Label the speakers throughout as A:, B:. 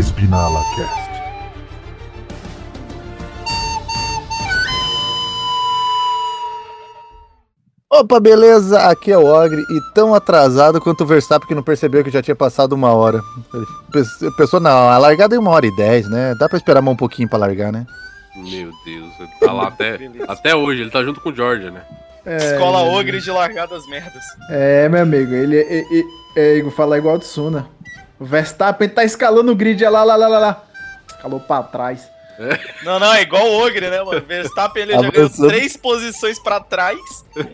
A: Espinala Cast.
B: Opa, beleza? Aqui é o Ogre e tão atrasado quanto o Verstappen que não percebeu que já tinha passado uma hora. Ele pe- Pensou, não, a largada é uma hora e dez, né? Dá pra esperar mais um pouquinho pra largar, né?
C: Meu Deus, ele tá lá até, até hoje, ele tá junto com o George, né?
D: Escola Ogre de largar das merdas.
E: É, meu amigo, ele é, é, é, Igor, fala igual o Tsuna. O Verstappen tá escalando o grid, é lá, lá, lá, lá, lá. Escalou pra trás.
D: Não, não, é igual o Ogre, né, mano? Verstappen ele já ganhou
B: Avançando.
D: três posições pra trás.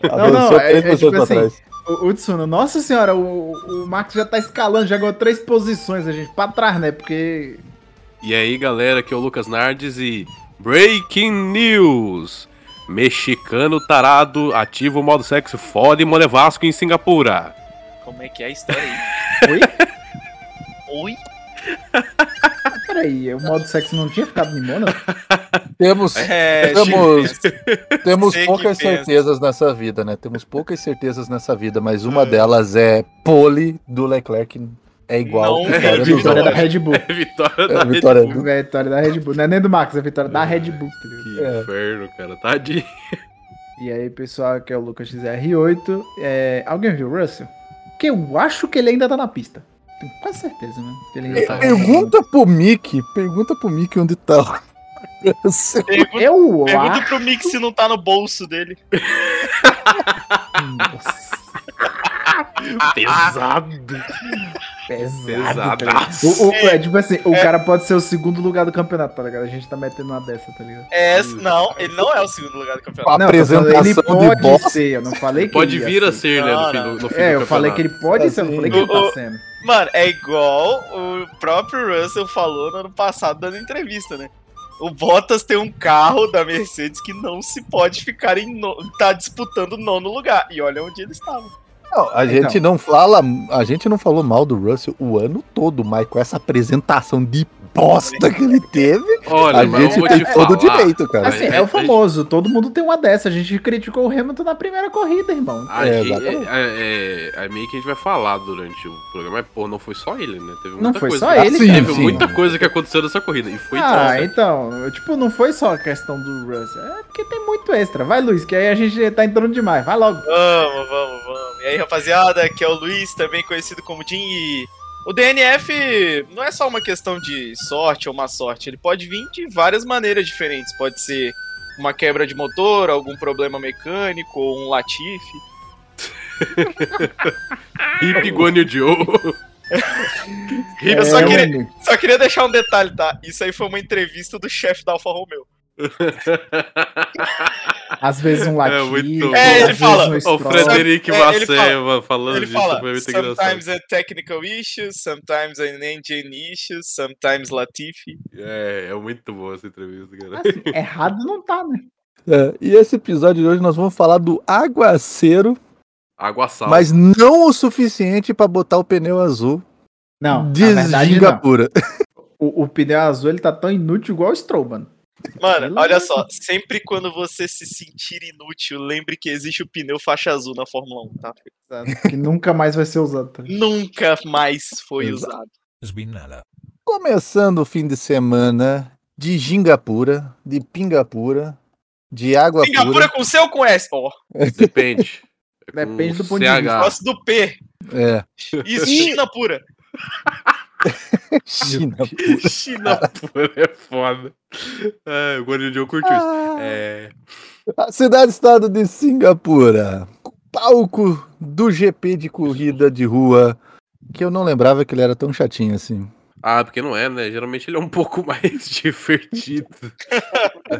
E: Não, não,
B: Avançou
E: é-
B: três
E: é tipo
B: pra
E: assim,
B: trás.
E: O, o Tsuna, nossa senhora, o, o Max já tá escalando, já ganhou três posições, a gente, pra trás, né? Porque.
C: E aí, galera, aqui é o Lucas Nardes e Breaking News! Mexicano tarado ativa o modo sexo foda e mole Vasco em Singapura.
D: Como é que é a história aí?
E: Oi?
D: Oi?
E: Peraí, o modo sexo não tinha ficado em Mônaco?
B: Temos,
D: É,
B: Temos- temos
D: Sei
B: poucas certezas nessa vida, né? Temos poucas certezas nessa vida, mas uma
D: Hum.
B: delas é pole do Leclerc é igual
D: Não,
B: a vitória
D: é
E: Vitória da. Red Bull.
C: É vitória
B: É,
C: da
B: vitória
C: Red Bull.
B: do-
E: É a vitória da Red Bull. Não é nem do Max, é a vitória da Red Bull. tá?
C: Que
B: É.
C: inferno, cara. Tadinho.
E: E aí, pessoal, aqui é o Lucas XR8. É, alguém viu o Russell? Que eu acho que ele ainda tá na pista. Tenho quase certeza, né? Que ele ainda tá
B: Pergunta pro Mickey, pergunta pro Mickey onde tá.
D: Pergunta,
E: Eu
D: pergunta
E: acho.
D: pro Mick se não tá no bolso dele.
E: Nossa,
C: Pesado.
E: pesado. tá? O, o- é tipo assim, o cara pode ser o segundo lugar do campeonato, tá ligado? A gente tá metendo uma dessa, tá ligado?
D: É, não, ele não é o segundo lugar do campeonato.
E: Não, falando, ele
B: apresentação de
E: pode
B: bosta.
E: ser, eu não falei que
C: Pode
E: ele ia
C: vir a
E: ser.
C: ser, né, no fim do, no fim
E: É,
C: do
E: eu falei que ele pode ser, eu não falei que ele
D: O-
E: tá
D: o-
E: sendo.
D: Mano, é igual o próprio Russell falou no ano passado dando entrevista, né? O Bottas tem um carro da Mercedes que não se pode ficar em no... tá disputando nono lugar. E olha onde ele estava.
B: Não, a
E: Então.
B: gente não fala, a gente não falou mal do Russell o ano todo, mas com essa apresentação de bosta que ele teve,
C: Olha,
B: a gente tem
C: te
B: todo o direito, cara.
E: Assim,
C: é-
E: é o famoso, todo mundo tem uma dessa. A gente criticou o Hamilton na primeira corrida, irmão.
C: A
B: É,
C: é, é, é meio que a gente vai falar durante o programa, mas pô, não foi só ele, né? Teve
E: Não
C: muita
E: foi
C: coisa
E: só ele,
B: Sim,
E: cara.
C: Teve
B: sim.
C: muita coisa que aconteceu nessa corrida. E foi
E: ah,
C: então,
E: então, tipo, não foi só a questão do Russell. É porque tem muito extra. Vai, Luiz, que aí a gente tá entrando demais. Vai logo.
D: Vamos, vamos, vamos. E aí, rapaziada, aqui é o Luiz, também conhecido como Jim. E o DNF não é só uma questão de sorte ou má sorte. Ele pode vir de várias maneiras diferentes. Pode ser uma quebra de motor, algum problema mecânico, ou um Latifi.
C: Hip Joe.
D: Eu só,
E: É,
D: queria, só queria deixar um detalhe, tá? Isso aí foi uma entrevista do chefe da Alfa Romeo.
E: Às vezes um
C: É,
E: latido.
C: muito
D: É, ele fala,
E: um
C: O. Frederic
D: É, ele
C: Maceva falando
D: Ele
C: disso
D: fala,
C: foi muito engraçado.
D: sometimes a technical issue, sometimes an engine issue, sometimes Latifi.
C: É, é muito boa essa entrevista, cara.
E: Assim, errado não tá, né?
B: É, e esse episódio de hoje nós vamos falar do aguaceiro,
C: Água sal.
B: mas não o suficiente pra botar o pneu azul
E: Não,
B: de
E: na verdade não.
B: Singapura.
E: O, o pneu azul, ele tá tão inútil igual o Stroll, mano.
D: Olha só, sempre quando você se sentir inútil, lembre que existe o pneu faixa azul na Fórmula 1, tá?
E: Que nunca mais vai ser usado. Tá?
D: Nunca mais foi
B: Exato.
D: usado.
B: Começando o fim de semana de Gingapura, de Pingapura, de água
D: Singapura
B: pura.
D: com C ou com S? Ó,
C: Depende.
E: Depende do ponto de
C: CH.
E: vista.
D: gosto do P.
B: É,
D: Isso, China pura.
B: China.
C: China pura é foda. É, o Guanyu Joe curtiu isso.
B: Ah.
C: É,
B: A cidade-estado de Singapura, palco do GP de corrida de rua, que eu não lembrava que ele era tão chatinho assim.
C: Ah, porque não é, né? Geralmente ele é um pouco mais divertido.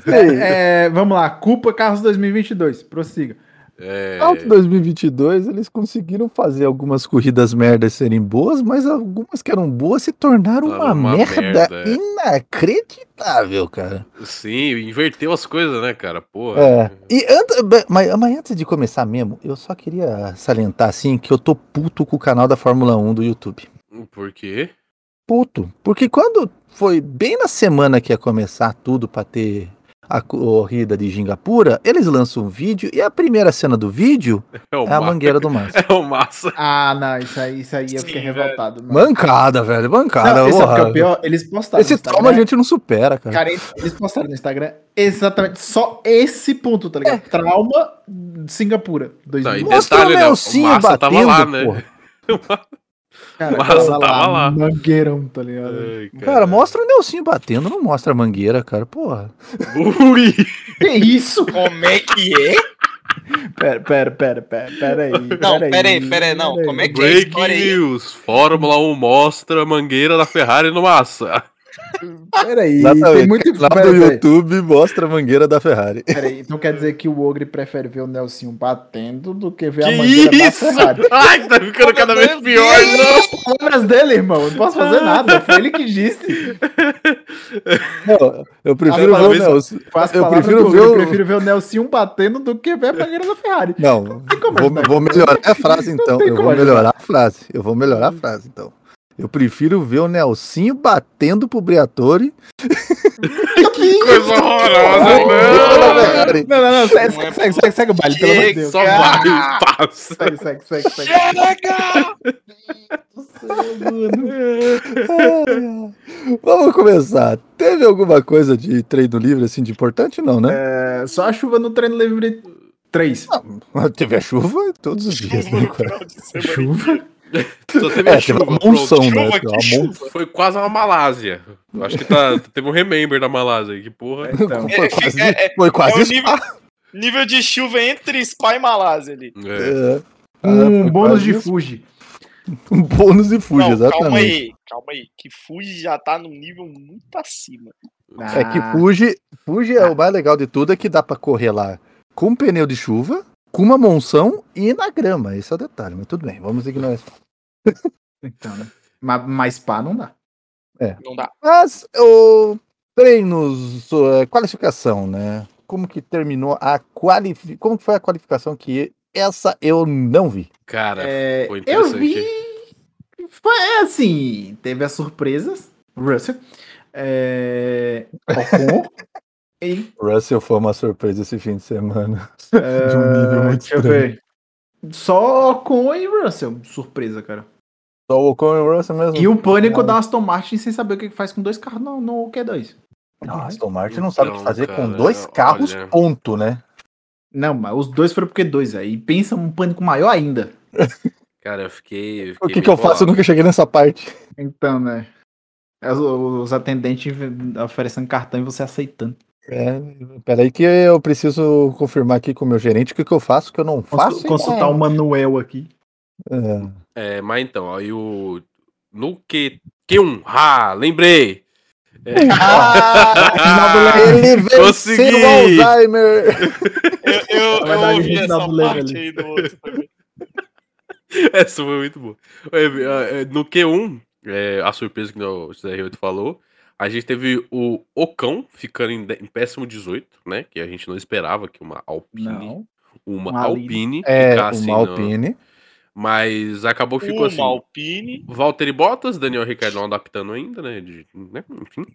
E: É, é, vamos lá, culpa Carros 2022. Prossiga.
C: É,
B: Auto 2022, eles conseguiram fazer algumas corridas merdas serem boas, mas algumas que eram boas se tornaram
C: Tornaram
B: uma,
C: uma
B: merda,
C: merda, é.
B: inacreditável, cara.
C: Sim, inverteu as coisas, né, cara? Porra.
B: É. E antes, mas, mas antes de começar mesmo, eu só queria salientar assim que eu tô puto com o canal da Fórmula 1 do YouTube.
C: Por quê?
B: Puto. Porque quando foi bem na semana que ia começar tudo pra ter a corrida de Gingapura, eles lançam um vídeo e a primeira cena do vídeo
C: É,
B: é a
C: ma-
B: mangueira do Massa.
C: É o massa.
E: Ah, não, isso aí, isso aí eu fiquei
D: velho.
E: revoltado. mano.
B: Bancada, velho, bancada.
E: Não, é o pior? Eles postaram
B: Esse
E: no
B: trauma a gente não supera, cara.
E: Cara, eles postaram no Instagram exatamente só esse ponto, tá ligado? Trauma Singapura.
C: Não, e
E: 2000.
B: Mostra
C: detalhe,
B: o
C: né, o
B: Nelsinho
C: Massa tava
B: batendo,
C: lá, né?
E: Cara,
C: Mas
E: tava
C: tava lá.
E: Mangueirão, tá ligado?
C: Ai,
B: Cara, mostra o Nelsinho batendo, não mostra a mangueira, cara. Porra.
C: Ui!
E: Que isso?
D: Como é que é?
E: Pera, pera, pera, pera, pera aí.
D: Não, pera aí, pera aí, não.
E: pera aí.
D: Como é que é
C: Breaking
D: história aí?
C: News. Fórmula 1 mostra a mangueira da Ferrari no Massa.
E: Pera aí,
B: Exatamente.
E: tem muito...
B: Lá no. YouTube mostra a mangueira da Ferrari.
E: Pera aí, então quer dizer que o Ogre prefere ver o Nelsinho batendo do que ver a
C: Que
E: mangueira da
C: isso?
E: Ferrari.
C: Ai, tá ficando cada vez pior, não.
E: Palavras dele, irmão, eu não posso fazer nada, foi ele que disse.
B: Não, eu prefiro
C: Ah,
B: ver o Nelson.
E: Faz
B: Eu
E: palavras
B: prefiro ver o-
E: eu prefiro ver o Nelsinho batendo do que ver a mangueira da Ferrari.
B: Não,
E: como
B: vou,
E: ajudar.
B: vou melhorar a frase então. Eu vou melhorar a frase. Eu vou melhorar a frase então. Eu prefiro ver o Nelsinho batendo pro Briatore.
C: Que coisa horrorosa, não.
E: Não, não, não, segue,
D: Não é
E: segue, segue, segue o baile, pelo amor de Deus.
C: Só vai, passa.
E: Segue, segue, segue, segue.
B: Vamos começar. Teve alguma coisa de treino livre assim de importante? Não, né?
E: É, só a chuva no treino livre 3.
B: Teve a chuva todos os dias, né, cara?
E: Chuva?
C: Só teve
B: É, teve
C: chuva.
B: uma
C: pronto.
B: monção, né?
D: Chuva,
B: Teve uma.
C: Foi quase uma Malásia. Eu acho que tá, teve um remember da Malásia. Que porra.
E: Então,
B: Foi quase,
D: É, é,
B: foi quase
D: é nível, nível de chuva entre Spa e Malásia ali.
C: É.
B: É.
E: um bônus
B: quase
E: de. Fuji.
B: Um bônus e fuge,
D: Não,
B: exatamente.
D: calma aí, calma aí. Que Fuji já tá num nível muito acima.
B: É que
E: Ah,
B: Fuji, Fuji é o mais legal de tudo, é que dá pra correr lá com pneu de chuva, com uma monção e na grama. Esse é o detalhe, mas tudo bem, vamos ignorar isso.
E: Então, né? Mas, mas pá, não dá.
D: Não dá.
B: Mas o treinos, é, qualificação, né? Como que terminou a qualificação? Como que foi a qualificação que essa eu não vi?
C: Cara,
E: É,
C: foi
E: eu vi. Foi é assim. Teve as surpresas. Russell. É, Ocon. e.
B: Russell foi uma surpresa esse fim de semana.
E: é,
B: De um nível muito
E: deixa eu
B: estranho.
E: ver. Só Ocon e Russell. Surpresa, cara.
B: Só o Ocon e o Russell mesmo.
E: E o pânico da Aston Martin sem saber o que faz com dois carros no, no Q2.
B: Não, a Aston Martin não sabe o que
C: Então,
B: fazer com
C: cara,
B: dois carros,
C: olha.
B: ponto, né?
E: Não, mas os dois foram pro Q2 aí. Pensa um pânico maior ainda.
C: Cara, eu fiquei. eu
B: O
C: fiquei
B: que, que eu faço? Eu nunca cheguei nessa parte.
E: Então, né? Os, os atendentes oferecendo cartão e você aceitando.
B: É, peraí que eu preciso confirmar aqui com o meu gerente o que, que eu faço, que eu não
E: Consul-
B: faço.
E: consultar
B: ideia.
E: o manual aqui.
B: É.
C: É, mas então, aí o. No Q, Q1, ah, lembrei!
B: Ele venceu
C: Consegui!
B: o Alzheimer!
D: Eu, eu, eu ouvi essa parte
E: ali.
D: aí do outro também.
C: Essa foi muito boa. É, é, é, No Q1, é, a surpresa que o CR8 falou, a gente teve o Ocão ficando em, em péssimo 18, né? Que a gente não esperava que uma Alpine,
E: Não.
C: uma
E: Uma.
C: Alpine
B: É,
C: ficasse
B: uma Alpine.
C: Mas acabou que ficou
D: Uma
C: assim.
D: Alpine.
C: Valtteri Bottas, Daniel Ricciardo não adaptando ainda, né? de- né, Enfim.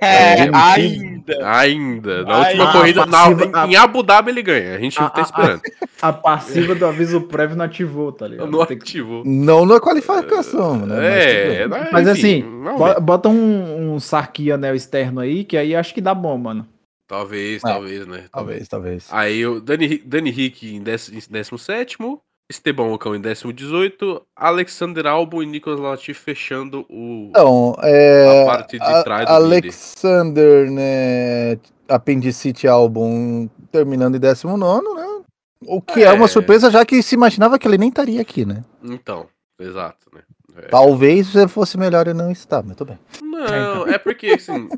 D: É,
B: É,
D: ainda.
C: Ainda. Na
D: Ai,
C: última
E: a
C: corrida, na-
E: passiva- a-
C: em Abu Dhabi ele ganha. A gente
E: A-
C: tá
E: a-
C: esperando.
E: A passiva do aviso prévio não ativou, tá ligado?
C: não
E: Tem que-
C: ativou.
B: Não na qualificação, né?
C: É,
B: Mas bem.
C: né,
E: Mas
C: enfim,
E: assim, bota um, um Sarki anel externo aí, que aí acho que dá bom, mano.
C: Talvez,
B: É.
C: talvez, né?
B: Talvez, talvez.
C: Aí o Dani, Dani Rick em 17, Esteban Ocão em 18, Alexander Albon e Nicolas Latifi fechando o.
B: Então, é.
C: A parte de
B: a-
C: trás do
B: Alexander, né? Apendicite Album terminando em 19, né? O que é.
C: É.
B: uma surpresa, já que se imaginava que ele nem estaria aqui, né?
C: Então, exato, né? É.
B: Talvez fosse melhor ele não estar, mas tudo bem.
C: Não, é porque assim.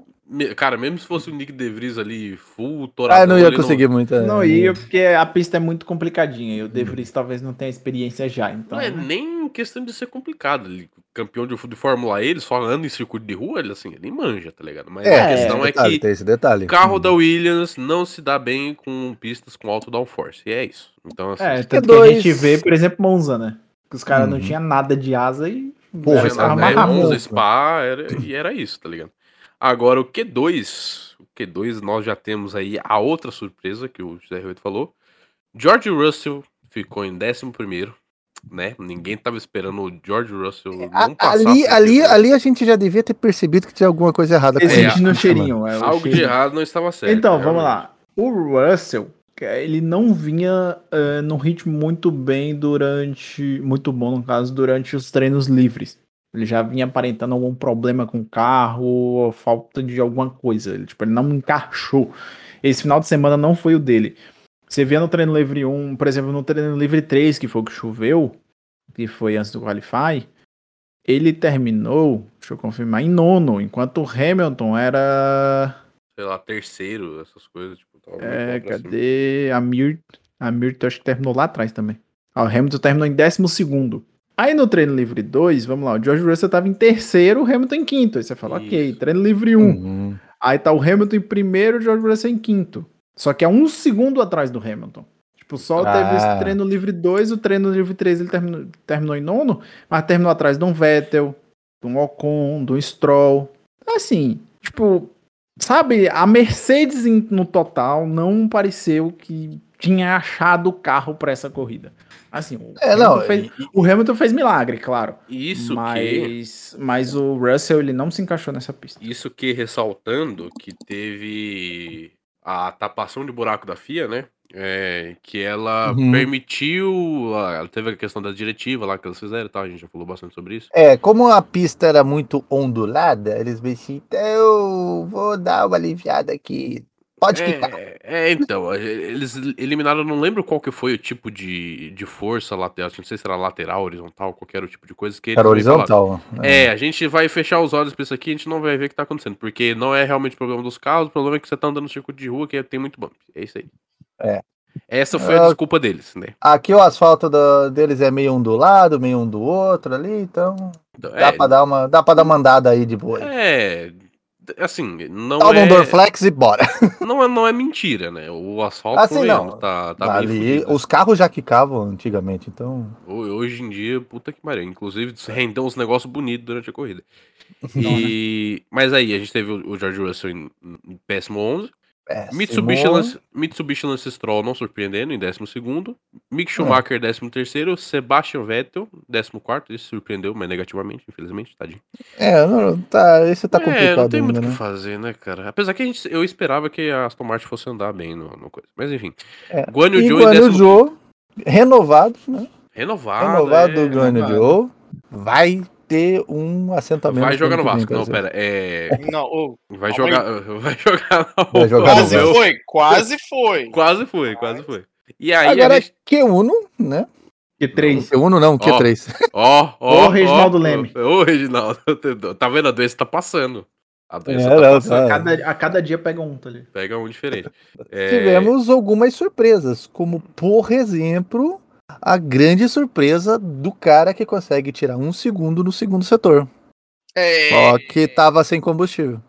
C: Cara, mesmo se fosse o Nick De Vries ali, full toradão,
B: Ah, não ia conseguir muito. é.
E: Não ia, porque a pista é muito complicadinha e o De Vries talvez não tenha experiência já, então...
C: Não é nem questão de ser complicado. Ele, campeão de, de Fórmula E, ele só anda em circuito de rua, ele assim, ele manja, tá ligado? Mas
B: É,
C: a questão é,
B: detalhe,
C: que
B: tem esse detalhe.
C: o carro da Williams não se dá bem com pistas com alto downforce. E é isso. Então, assim,
E: É, tanto que
B: dois-
E: a gente vê, por exemplo, Monza, né? Que os caras não
B: Uhum.
E: tinham nada de asa e...
B: Porra,
E: era
C: Monza,
E: monstro.
C: Spa, era, e era isso, tá ligado? Agora, o Q2 o Q2, nós já temos aí a outra surpresa que o José Roito falou. George Russell ficou em 11 primeiro, né? Ninguém tava esperando o George Russell não
B: A-
C: passar
B: ali, ali,
C: Q2.
B: ali a gente já devia ter percebido que tinha alguma coisa errada
E: Existe
B: isso,
E: no
B: né,
E: cheirinho. é o
C: Algo de
E: cheirinho.
C: errado não estava certo.
E: Então, vamos
C: realmente.
E: lá. O Russell, ele não vinha eh, num ritmo muito bem durante. Muito bom, no caso, durante os treinos livres. Ele já vinha aparentando algum problema com o carro, falta de alguma coisa. Ele, tipo, ele não encaixou. Esse final de semana não foi o dele. Você vê no treino livre 1, por exemplo, no treino livre 3, que foi o que choveu, que foi antes do Qualify, ele terminou, deixa eu confirmar, em nono, enquanto o Hamilton era.
C: Sei lá, terceiro, essas coisas. Tipo,
E: É,
C: cima.
E: cadê a Mir? A Mirto acho que terminou lá atrás também. Ah, o Hamilton terminou em décimo segundo. Aí no treino livre 2, vamos lá, o George Russell tava em terceiro, o Hamilton em quinto. Aí você fala, ok,
C: Isso.
E: treino livre 1. Um.
B: Uhum.
E: Aí tá o Hamilton em primeiro, o George Russell em quinto. Só que é um segundo atrás do Hamilton. Tipo, só teve
B: Ah.
E: esse treino livre 2, o treino livre 3 ele terminou, terminou em nono, mas terminou atrás de um Vettel, de um Ocon, de um Stroll. Assim, tipo, sabe, a Mercedes no total não pareceu que tinha achado o carro pra essa corrida. Assim, o,
B: É, não,
E: Hamilton fez,
C: E-
E: o Hamilton fez milagre, claro.
C: Isso que.
E: mas, mas o Russell ele não se encaixou nessa pista.
C: Isso que ressaltando que teve a tapação de buraco da FIA, né? É, que ela
B: Uhum.
C: permitiu. a- Ela teve a questão da diretiva lá que eles fizeram e tal, a gente já falou bastante sobre isso.
B: É, como a pista era muito ondulada, eles mexiam, então eu vou dar uma aliviada aqui. Pode.
C: É, é, então, é, eles eliminaram, não lembro qual que foi o tipo de, de força lateral, não sei se era lateral, horizontal, qualquer tipo de coisa que eles
B: Era horizontal.
C: É, a gente vai fechar os olhos pra isso aqui, a gente não vai ver o que tá acontecendo, porque não é realmente problema dos carros, o problema é que você tá andando no circuito de rua que tem muito bump. É isso aí.
B: É.
C: Essa foi a
B: Ah,
C: desculpa deles, né?
B: Aqui o asfalto do- deles é meio um do lado, meio um do outro ali, então
C: Então,
B: dá,
C: é,
B: pra, dar uma, dá pra dar uma andada aí de boa.
C: é, assim, não
B: Toma um
C: é,
B: Dorflex e bora.
C: não é, não é mentira, né? O asfalto,
B: Assim, não.
C: tá, tá
B: ali, os carros já quicavam antigamente, então.
C: Ho- Hoje em dia, puta que pariu. Inclusive, rendeu uns negócios bonitos durante a corrida. E... Mas aí, a gente teve o o George Russell em, em péssimo 11.
B: É,
C: Mitsubishi, Lance, Mitsubishi Lance Stroll não surpreendendo em 12. Mick Schumacher, 13. Sebastian Vettel, 14. Isso surpreendeu, mas negativamente, infelizmente, tadinho.
B: É, não, tá, esse tá
C: é,
B: complicado
C: não tem muito o
B: ainda,
C: que
B: né?
C: fazer, né, cara? Apesar que a gente, eu esperava que a Aston Martin fosse andar bem no, no coisa. Mas enfim.
B: É.
C: Guan Yu Zhou
B: Guan
C: em
B: Yu
C: 15.
B: Zhou, renovado, né?
C: Renovado.
B: renovado
C: é,
B: do Guan Yu
E: renovado.
B: Zhou, vai ter um assentamento.
C: Vai jogar no Vasco. Não, pera. É.
D: Não, ô,
C: Vai jogar, vai jogar
B: Vai jogar no
D: quase
B: Vasco.
D: foi, quase foi.
C: Quase foi, quase foi. E aí
B: Agora,
C: a gente.
B: Q1, né?
E: Q3.
B: Q1 não, Q3.
C: Ó, ó.
E: Ô, Reginaldo
C: ó,
E: Leme.
C: Ô, Reginaldo. Tá vendo? A doença tá passando. A doença
B: É,
C: tá
B: não,
C: passando.
B: tá.
E: Cada, a cada dia pega um, tá ali.
C: Pega um diferente. É,
B: Tivemos algumas surpresas, como, por exemplo, a grande surpresa do cara que consegue tirar um segundo no segundo setor.
D: É,
B: Só que tava sem combustível.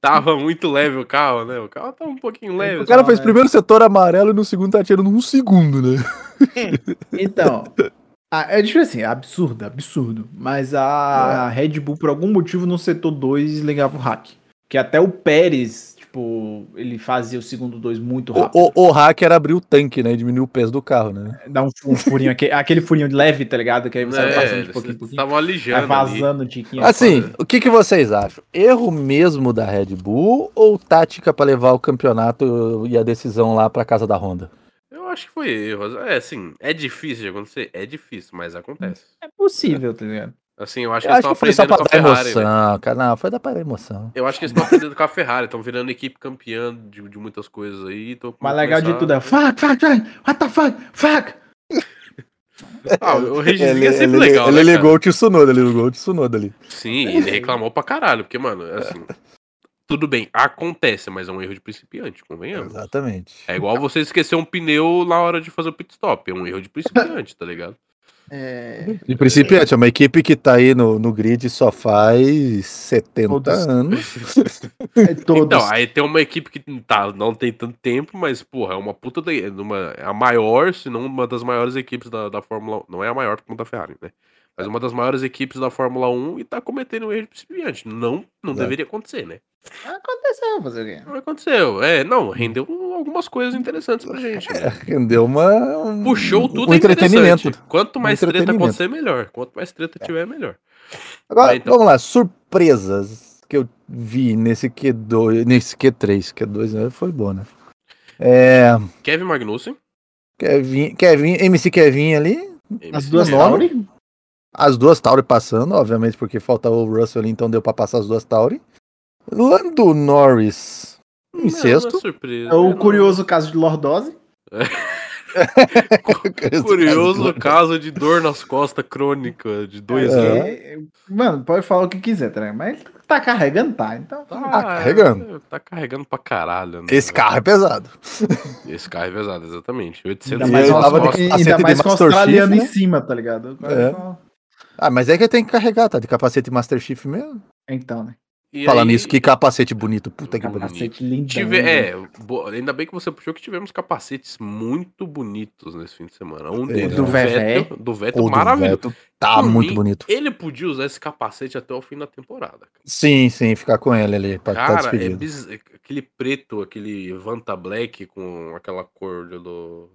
C: Tava muito leve o carro, né? O carro tava um pouquinho leve.
B: O cara fez
E: né?
B: primeiro setor amarelo e no segundo tá tirando um segundo, né?
E: Então, a- é difícil assim, é absurdo, absurdo. Mas a Red Bull, por algum motivo, no setor 2 ligava o hack. Que até o Pérez, tipo, ele fazia o segundo 2 muito
B: O,
E: rápido.
B: o, o hacker abriu o tanque, né? E diminuiu o peso do carro, né?
E: Dá um, um furinho, aquele, aquele furinho leve, tá ligado? Que aí você vai
C: É,
E: passando de pouquinho em pouquinho.
C: estavam
E: Vai
C: alijando ali.
E: vazando um tiquinho.
B: Assim, o que, que vocês acham? Erro mesmo da Red Bull ou tática pra levar o campeonato e a decisão lá pra casa da Honda?
C: Eu acho que foi erro. É, assim, é difícil de acontecer? É difícil, mas acontece.
E: É possível, tá ligado?
C: Assim, eu acho que eles
B: acho
C: estão
B: que foi só
C: aprendendo
B: pra
C: com a
B: dar
C: Ferrari,
B: emoção, cara. Não, foi dar pra dar emoção.
C: Eu acho que eles estão aprendendo com a Ferrari, estão virando equipe campeã de, de muitas coisas aí.
E: Mais legal de tudo é fuck, fuck, fuck, what the fuck, fuck.
C: Ah, o Regizinho
B: Ele,
C: é sempre
B: ele-
C: legal,
B: ele
C: né, cara?
B: ligou o Tsunoda, ele ligou o Tsunoda ali.
C: Sim, ele reclamou pra caralho, porque, mano, assim. Tudo bem, acontece, mas é um erro de principiante, convenhamos.
B: Exatamente.
C: É igual você esquecer um pneu na hora de fazer o pit stop. É um erro de principiante, tá ligado?
E: É,
B: De principiante, é uma equipe que tá aí no, no grid só faz 70
E: Todos.
B: anos.
E: é todos.
C: Então, aí tem uma equipe que tá, não tem tanto tempo, mas, porra, é uma puta. De, uma, é a maior, se não uma das maiores equipes da, da Fórmula 1. Não é a maior como da Ferrari, né? Mas uma das maiores equipes da Fórmula 1 e tá cometendo um erro de principiante. Não, não
B: Exato.
C: deveria acontecer, né?
E: Aconteceu, fazer o quê?
C: Não aconteceu. É, não, rendeu algumas coisas interessantes pra gente. né?
B: Rendeu uma. Um,
C: Puxou tudo
B: um
C: é
B: entretenimento.
C: Quanto mais treta
B: entretenimento.
C: acontecer, melhor. Quanto mais treta tiver, melhor.
B: Agora,
C: Vai, então.
B: vamos lá, surpresas que eu vi nesse Q2, nesse Q3, Q2 né, foi bom, né? É,
C: Kevin Magnussen.
B: Kevin, Kevin, MC Kevin ali,
E: As
C: MC
E: duas
C: Kevin.
E: Tauri?
B: as duas Tauri passando, obviamente porque faltava o Russell ali, então deu pra passar as duas Tauri. Lando Norris em
C: Não,
B: sexto.
C: não é.
E: É o
C: Não.
E: curioso caso de Lordose.
C: Curioso caso de dor nas costas crônica de dois
B: É.
C: anos.
E: É, Mano, pode falar o que quiser, tá ligado? Mas ele tá carregando, tá? Então.
B: Tá carregando.
C: Tá carregando pra caralho. né?
B: Esse carro é pesado.
C: Esse carro é pesado, exatamente.
E: Ainda
C: 800
E: mais,
B: ele
E: com,
B: tava de
E: os-
B: capacete
E: ainda mais com o australiano
B: Chief,
E: em
B: né?
E: cima, tá ligado?
B: É. Ah, mas é que tem que carregar, tá? De capacete Master Chief mesmo.
E: Então, né?
C: E
B: Falando
C: aí,
B: nisso, que capacete bonito. Puta que
C: Bonito.
B: bonito.
E: Capacete lindão.
C: Tive,
E: né?
C: é, bo- ainda bem que você puxou que tivemos capacetes muito bonitos nesse fim de semana. Um
B: É,
C: deles,
E: do
C: do. Vettel, do Vettel
B: O do
C: maravilhoso.
B: Vettel tá
C: Por
B: muito
C: mim,
B: bonito.
C: Ele podia usar esse capacete até o fim da temporada. cara.
B: Sim, sim, ficar com ele ali pra estar
C: Cara, é
B: despedido.
C: biz... aquele preto, aquele Vanta Black com aquela cor do.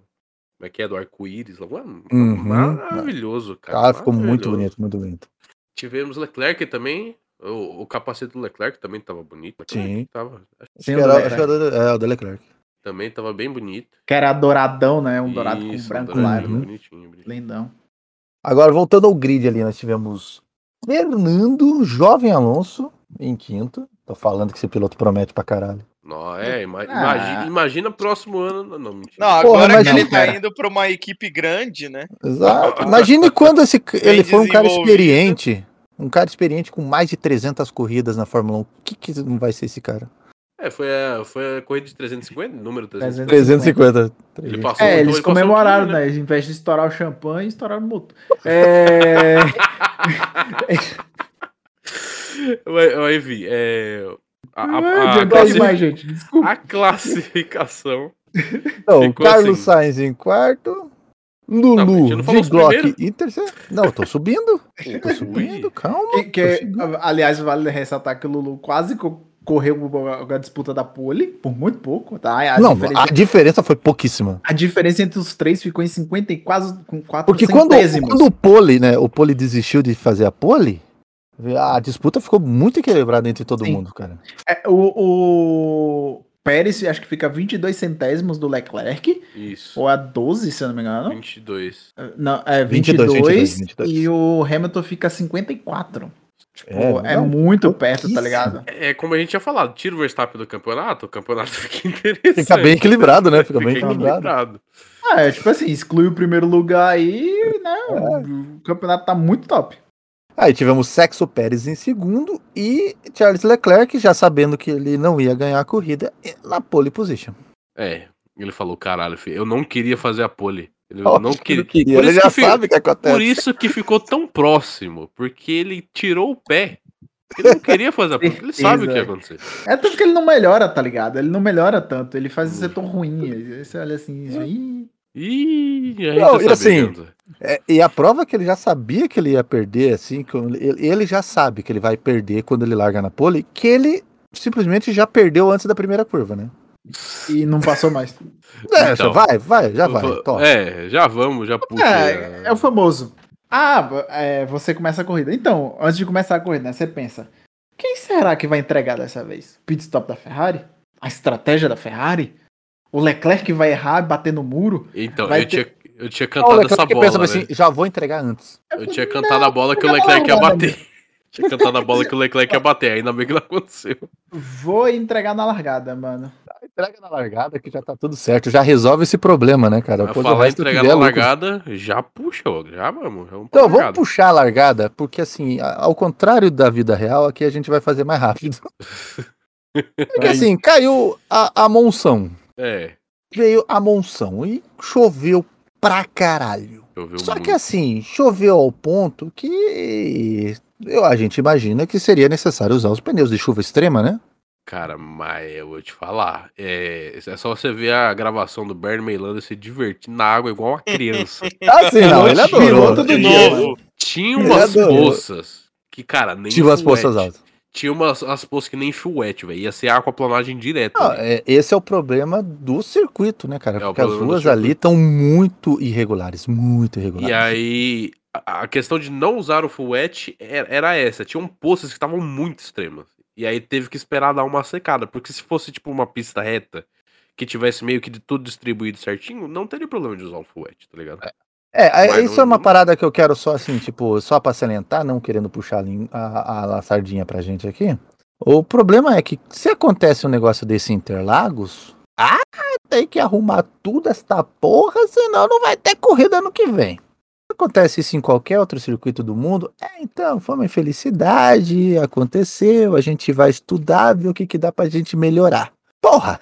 C: Como é que é? Do arco-íris.
B: Uhum.
C: Maravilhoso, cara.
B: Cara, ficou muito
C: maravilhoso.
B: bonito, muito bonito.
C: Tivemos Leclerc também. O, o capacete do Leclerc também tava bonito. Leclerc
B: Sim.
C: Tava,
B: Acho
E: Sim,
B: que
E: o
B: era,
E: do
B: acho que era o- é, o do Leclerc.
C: também tava bem bonito.
E: Que era douradão, né? Um dourado
C: Isso,
E: com branco.
B: Uhum.
C: Bonitinho, bonitinho.
E: Lindão.
B: Agora, voltando ao grid ali, nós tivemos Fernando Jovem Alonso em quinto. Tô falando que esse piloto promete pra caralho.
C: Não, é, ima-
E: Ah.
C: imagina, imagina próximo ano. Não, não mentira.
D: Não,
B: Porra,
D: agora
B: mas
D: que ele tá indo pra uma equipe grande, né?
B: Exato. Imagine quando esse, ele foi um cara experiente. Um cara experiente com mais de 300 corridas na Fórmula 1. O que, que não vai ser esse cara?
C: É, foi a, foi a corrida de 350, número 350.
B: 350.
C: Ele passou,
E: É,
C: então
E: eles
C: ele
E: comemoraram,
C: um pouquinho,
E: né? Em vez de estourar o champanhe, estouraram o motor. É.
C: Ué, Evi, é. A, a- a
E: adianta aí
C: classifi-
E: mais, gente. Desculpa.
C: a classificação.
B: Então, Carlos
C: assim.
B: Sainz em quarto. Lulu
C: não falou
B: de Glock em terceiro. Não, eu tô subindo. Eu tô subindo, calma.
E: Que, que-
B: chegando.
E: aliás, vale ressaltar que o Lulu quase co- correu a, a disputa da pole, por muito pouco, tá? A,
B: não,
E: diferença,
B: a diferença foi pouquíssima.
E: a diferença entre os três ficou em 50 e quase com 4
B: Porque quando, quando o pole, né, o pole desistiu de fazer a pole, a disputa ficou muito equilibrada entre todo
E: Sim.
B: mundo, cara.
E: É, o, o Pérez, acho que fica 22 centésimos do Leclerc,
C: Isso.
E: ou a 12, se eu não me engano.
C: 22.
E: Não, é
B: 22,
E: 22,
B: 22, 22.
E: e o Hamilton fica 54. Tipo,
B: É,
E: é,
B: não,
E: muito perto, tá ligado?
C: É como a gente tinha falado, tira o Verstappen do campeonato, o campeonato fica interessante.
B: Fica bem equilibrado, né? Fica bem
C: Fica
B: equilibrado.
E: Ah, é tipo assim, exclui o primeiro lugar aí, né?
B: É.
E: O campeonato tá muito top.
B: Aí tivemos Sexo Pérez em segundo e Charles Leclerc, já sabendo que ele não ia ganhar a corrida, na pole position.
C: É, ele falou, caralho, filho, eu não queria fazer a pole. Ele
B: Óbvio
C: não
B: que
C: queria.
B: não queria,
C: Por
B: Ele
C: isso
B: já
C: que
B: sabe o que acontece.
C: Por isso que ficou tão próximo, porque ele tirou o pé. Ele não queria fazer a pole, porque ele sabe o que ia acontecer.
E: É tanto que ele não melhora, tá ligado? Ele não melhora tanto, ele faz o setor ruim. Aí você olha assim, ih,
C: Ih, a gente
B: Não,
C: tá
B: e assim. É, e a prova é que ele já sabia que ele ia perder, assim, que ele, ele já sabe que ele vai perder quando ele larga na pole, que ele simplesmente já perdeu antes da primeira curva, né?
E: e não passou mais.
B: É,
C: Então.
B: vai, vai, já vai.
C: É, já vamos, já puxa.
E: É, é o famoso. Ah, é, você começa a corrida. Então, antes de começar a corrida, né, você pensa: quem será que vai entregar dessa vez? Pit stop da Ferrari? A estratégia da Ferrari? O Leclerc vai errar e bater no muro?
C: Então, eu,
E: ter-
C: tinha, eu tinha
B: Não,
C: cantado essa bola.
B: pensa
C: né?
B: assim, já vou entregar antes.
C: Eu tinha cantado a bola que o
E: não,
C: Leclerc ia
E: não,
C: bater. Tinha cantado a bola que o Leclerc ia bater, ainda bem que não aconteceu.
E: Vou entregar na largada, mano.
B: Entrega na largada que já tá tudo certo, já resolve esse problema, né, cara? Depois
C: falar entregar na
B: é
C: largada, já puxou, já vamos. vamos pra
B: Então, vamos puxar a largada, porque assim, ao contrário da vida real, aqui a gente vai fazer mais rápido. Porque assim, caiu a, a monção.
C: É,
B: Veio a monção e choveu pra caralho.
C: choveu
B: Só
C: muito.
B: que assim, choveu ao ponto que eu, a gente imagina que seria necessário usar os pneus de chuva extrema, né?
C: Cara, mas eu vou te falar. É, é só você ver a gravação do Bernie Meilander se divertir na água igual uma criança.
B: Ah, sim, não, ele adorou.
E: Piloto do
C: De
E: dia,
C: novo, tinha umas poças que, cara, nem
B: Tive as
C: full
B: poças altas.
C: Tinha umas as poças que nem chuete, velho. Ia ser aquaplanagem direta.
B: Ah, é, esse é o problema do circuito, né, cara?
C: É,
B: Porque as ruas ali estão muito irregulares, muito irregulares.
C: E aí, a questão de não usar o full wet era, era essa. Tinham poças que estavam muito extremas. E aí teve que esperar dar uma secada. Porque se fosse tipo uma pista reta, que tivesse meio que de tudo distribuído certinho, não teria problema de usar o full wet, tá ligado?
B: É, é, isso
C: não-
B: é uma parada que eu quero só assim, tipo, só pra salientar, não querendo puxar a, a, a- sardinha pra gente aqui. O problema é que se acontece um negócio desse Interlagos, ah, tem que arrumar tudo esta porra, senão não vai ter corrida ano que vem. Se acontece isso em qualquer outro circuito do mundo, é, então, foi uma infelicidade, aconteceu, a gente vai estudar, ver o que, que dá pra gente melhorar. Porra!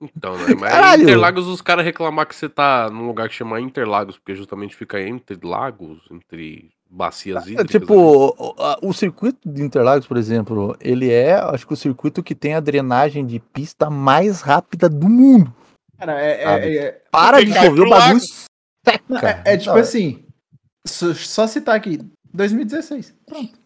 C: Então, né? Mas
B: Caralho!
C: Interlagos, os caras reclamar que você tá num lugar que chama Interlagos, porque justamente fica entre lagos, entre bacias
B: É,
C: hídricas.
B: Tipo, o, a- o circuito de Interlagos, por exemplo, ele é, acho que o circuito que tem a drenagem de pista mais rápida do mundo.
E: Cara, é,
B: Sabe?
E: é, é,
B: Para de chover, o bagulho
D: lago.
B: seca.
E: não, é- é tipo
B: Não,
E: assim. Só, só citar aqui. 2016. Pronto.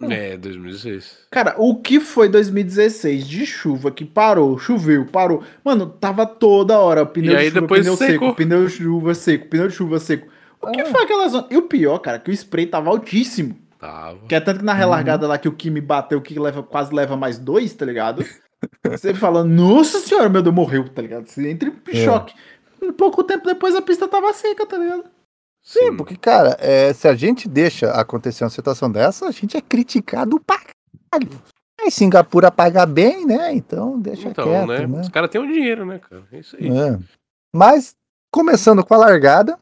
C: É, 2016.
E: Cara, o que foi 2016 de chuva que parou, choveu, parou. Mano, tava toda hora pneu
C: E aí
E: de chuva,
C: depois
E: pneu
C: secou.
E: seco, pneu de chuva seco, pneu de chuva seco. O que
B: Ah.
E: foi aquela zona? E o pior, cara, que o spray tava altíssimo.
C: Tava.
E: Que é tanto que na
B: Uhum.
E: relargada lá que o Kimi bateu, que leva, quase leva mais dois, tá ligado? Você fala, nossa senhora, meu Deus, morreu, tá ligado? Você entra em
B: É.
E: choque. Um pouco tempo depois a pista tava seca, tá ligado?
B: Sim, porque, cara, é, se a gente deixa acontecer uma situação dessa, a gente é criticado pra caralho. Aí Singapura paga bem, né? Então deixa
C: Então,
B: quieto,
C: né?
B: né?
C: Os caras têm o dinheiro, né, cara? É isso aí.
B: É. Mas, começando com a largada,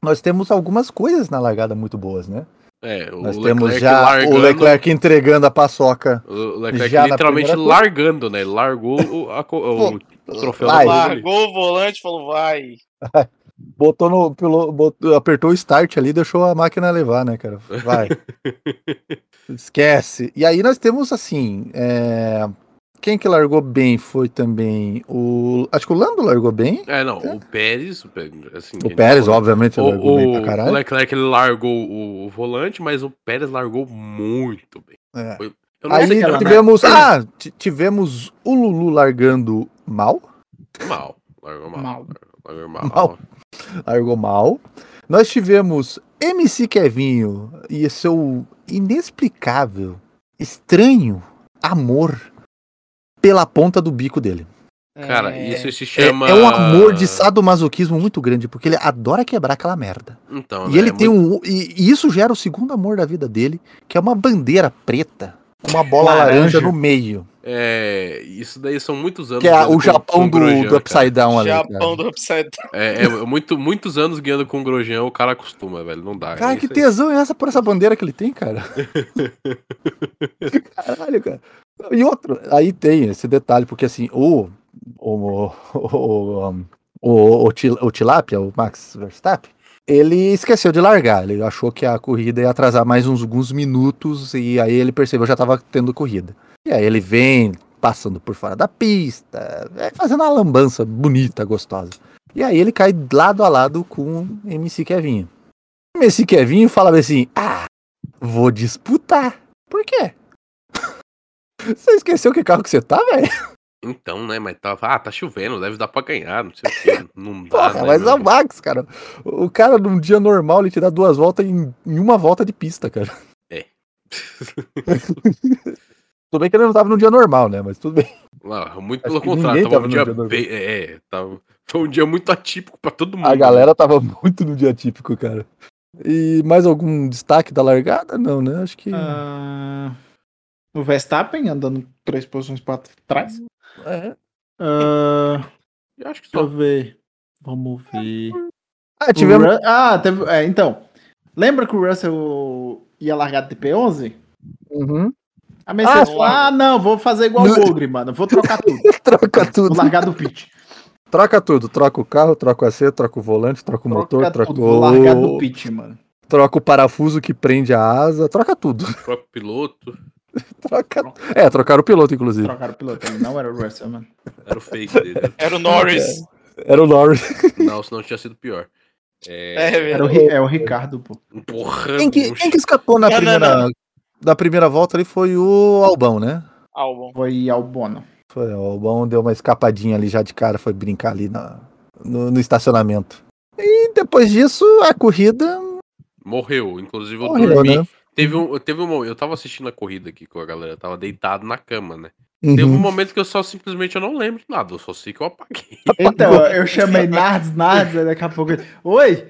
B: nós temos algumas coisas na largada muito boas, né?
C: É, o
B: Nós
C: Leclerc
B: temos já
C: largando.
B: o Leclerc entregando a paçoca.
C: O Leclerc literalmente largando, né? Ele largou o, a o- o troféu.
D: Largou o volante e falou, vai.
B: Botou no. pilo- botou- apertou o start ali e deixou a máquina levar, né, cara? Vai. Esquece. E aí nós temos assim. é, Quem que largou bem foi também o. Acho que o Lando largou bem.
C: É, não, o Pérez, o Pérez, assim,
B: O
C: ele
B: Pérez,
C: falou,
B: obviamente,
C: O,
B: largou bem pra
C: o, o
B: caralho.
C: Leclerc ele largou o, o volante, mas o Pérez largou muito bem.
B: É.
C: Eu não
B: Aí tivemos. Ah, tivemos o Lulu largando mal.
C: mal. Largou mal.
E: Mal.
C: Largou mal.
B: Mal. Largou mal. Nós tivemos MC Kevinho e seu inexplicável, estranho amor pela ponta do bico dele.
C: Cara,
D: É,
C: isso se
B: É,
C: chama.
B: é um amor de sadomasoquismo muito grande, porque ele adora quebrar aquela merda.
C: Então,
B: E
C: né,
B: ele
C: é
B: tem
C: muito-
B: um. E, e isso gera o segundo amor da vida dele, que é uma bandeira preta, com uma bola laranja,
E: Laranja.
B: no meio.
C: É, isso daí são muitos anos.
B: Que é o Japão
C: com
B: do,
C: Grosjean,
B: do. Upside Down ali.
D: Japão
B: cara.
D: do Upside Down.
C: É, é muito, muitos anos guiando com o Grosjean, o cara acostuma, velho. Não dá.
B: Cara,
C: é
B: que tesão é essa por essa bandeira que ele tem, cara? Caralho, cara. E outro, aí tem esse detalhe, porque assim, o. O. O. O, o, o Tilápia, o Max Verstappen, ele esqueceu de largar. Ele achou que a corrida ia atrasar mais uns alguns minutos e aí ele percebeu que já tava tendo corrida. E aí ele vem passando por fora da pista, é, fazendo uma lambança bonita, gostosa. E aí ele cai lado a lado com o MC Kevinho. O MC Kevinho fala assim: Ah, vou disputar. Por quê? Você esqueceu que carro que você tá, velho?
C: Então, né, mas tava. Ah, tá chovendo, deve dar pra ganhar, não sei o quê. Não dá.
B: Porra,
C: né,
B: mas é o? Max, cara. O cara, num dia normal, ele te dá duas voltas em, em uma volta de pista, cara.
C: É.
B: Tudo bem que ele não tava num dia normal, né? Mas tudo bem.
C: Não, muito
B: Acho
C: pelo contrário, tava
B: tava
C: um
B: no
C: dia
B: dia
C: bem. É, é, tava, foi um dia muito atípico pra todo mundo.
B: A galera tava muito no dia típico, cara. E mais algum destaque da largada? Não, né? Acho que.
E: Ah, o Verstappen andando três posições pra trás.
B: É.
E: Ah,
C: Eu acho que
E: deixa eu
C: só.
E: ver. Vamos ver.
B: Ah, tivemos.
E: Ru- Ah, teve... é, então. Lembra que o Russell ia largar de P11?
B: Uhum.
E: A Mercedes
B: Ah,
E: falou: Ah, não, vou fazer igual o Ogre, mano. Vou trocar tudo.
B: Troca tudo.
E: Vou largar do pit.
B: Troca tudo. Troca o carro, troca o AC, troca o volante, troca o motor,
E: Troca
B: troca
E: tudo. Vou largar do
B: o...
E: pit, mano.
B: troca o parafuso que prende a asa, troca tudo.
C: O próprio piloto
B: Troca... É, trocaram o piloto, inclusive.
E: Trocaram o piloto. Ele não era o Russell, mano.
C: era o fake dele.
D: Era o Norris.
B: Era o Norris.
C: Não, senão tinha sido pior.
D: É,
C: É.
E: Era o, é o Ricardo, pô.
C: Porra,
B: Quem que,
C: não
B: quem que escapou na
D: Não, não,
B: primeira.
D: não.
B: Da primeira volta ali foi o Albão, né?
D: Albon.
E: Foi Albono.
B: Foi, o Albão deu uma escapadinha ali já de cara, foi brincar ali na, no, no estacionamento. E depois disso, a corrida
C: Morreu. Inclusive eu
B: morreu,
C: dormi.
B: né?
C: Teve um, teve um Eu tava assistindo a corrida aqui com a galera, eu tava deitado na cama, né? Teve um
B: Uhum.
C: momento que eu só simplesmente eu não lembro de nada, eu só sei que eu apaguei.
E: Então, eu chamei Nardes, Nardes, daqui a pouco. Oi!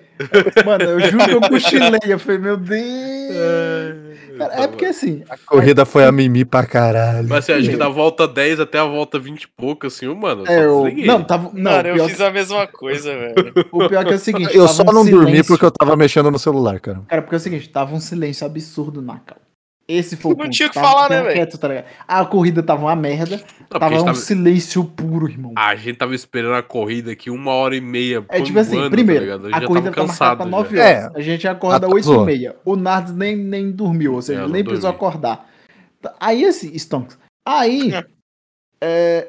E: Mano, eu juro que eu cochilei. Eu falei, meu Deus! Cara, é porque assim.
B: A corrida foi a mimi pra caralho.
C: Mas assim, acho que da volta 10 até a volta 20 e pouco, assim, mano,
E: É, eu, não, tava. Não,
D: Mano, eu fiz a mesma coisa, velho.
E: o pior que é o seguinte.
B: Eu só não dormi
E: silêncio.
B: porque eu tava mexendo no celular, cara.
E: Cara, porque é o seguinte, tava um silêncio absurdo na cal. Esse foi o
D: Não
E: ponto,
D: tinha o que
E: tava
D: falar, né, velho?
E: quieto, tá ligado? A corrida tava uma merda,
C: Não, porque
E: tava um
C: gente tava,
E: silêncio puro, irmão.
C: a gente tava esperando a corrida aqui uma hora e meia.
E: É tipo assim,
C: panguando, tá
E: primeiro,
C: ligado?
E: A
C: já
E: corrida
C: tava
E: tá marcada pra
C: cansado
E: 9
C: já.
E: horas.
B: É.
E: A gente acorda às
B: Atrasou.
E: 8 e meia. O Nardes nem, nem dormiu, ou seja,
C: É, não
E: nem precisou
C: dormi.
E: acordar. Tá, Aí assim, Stonks. Aí é,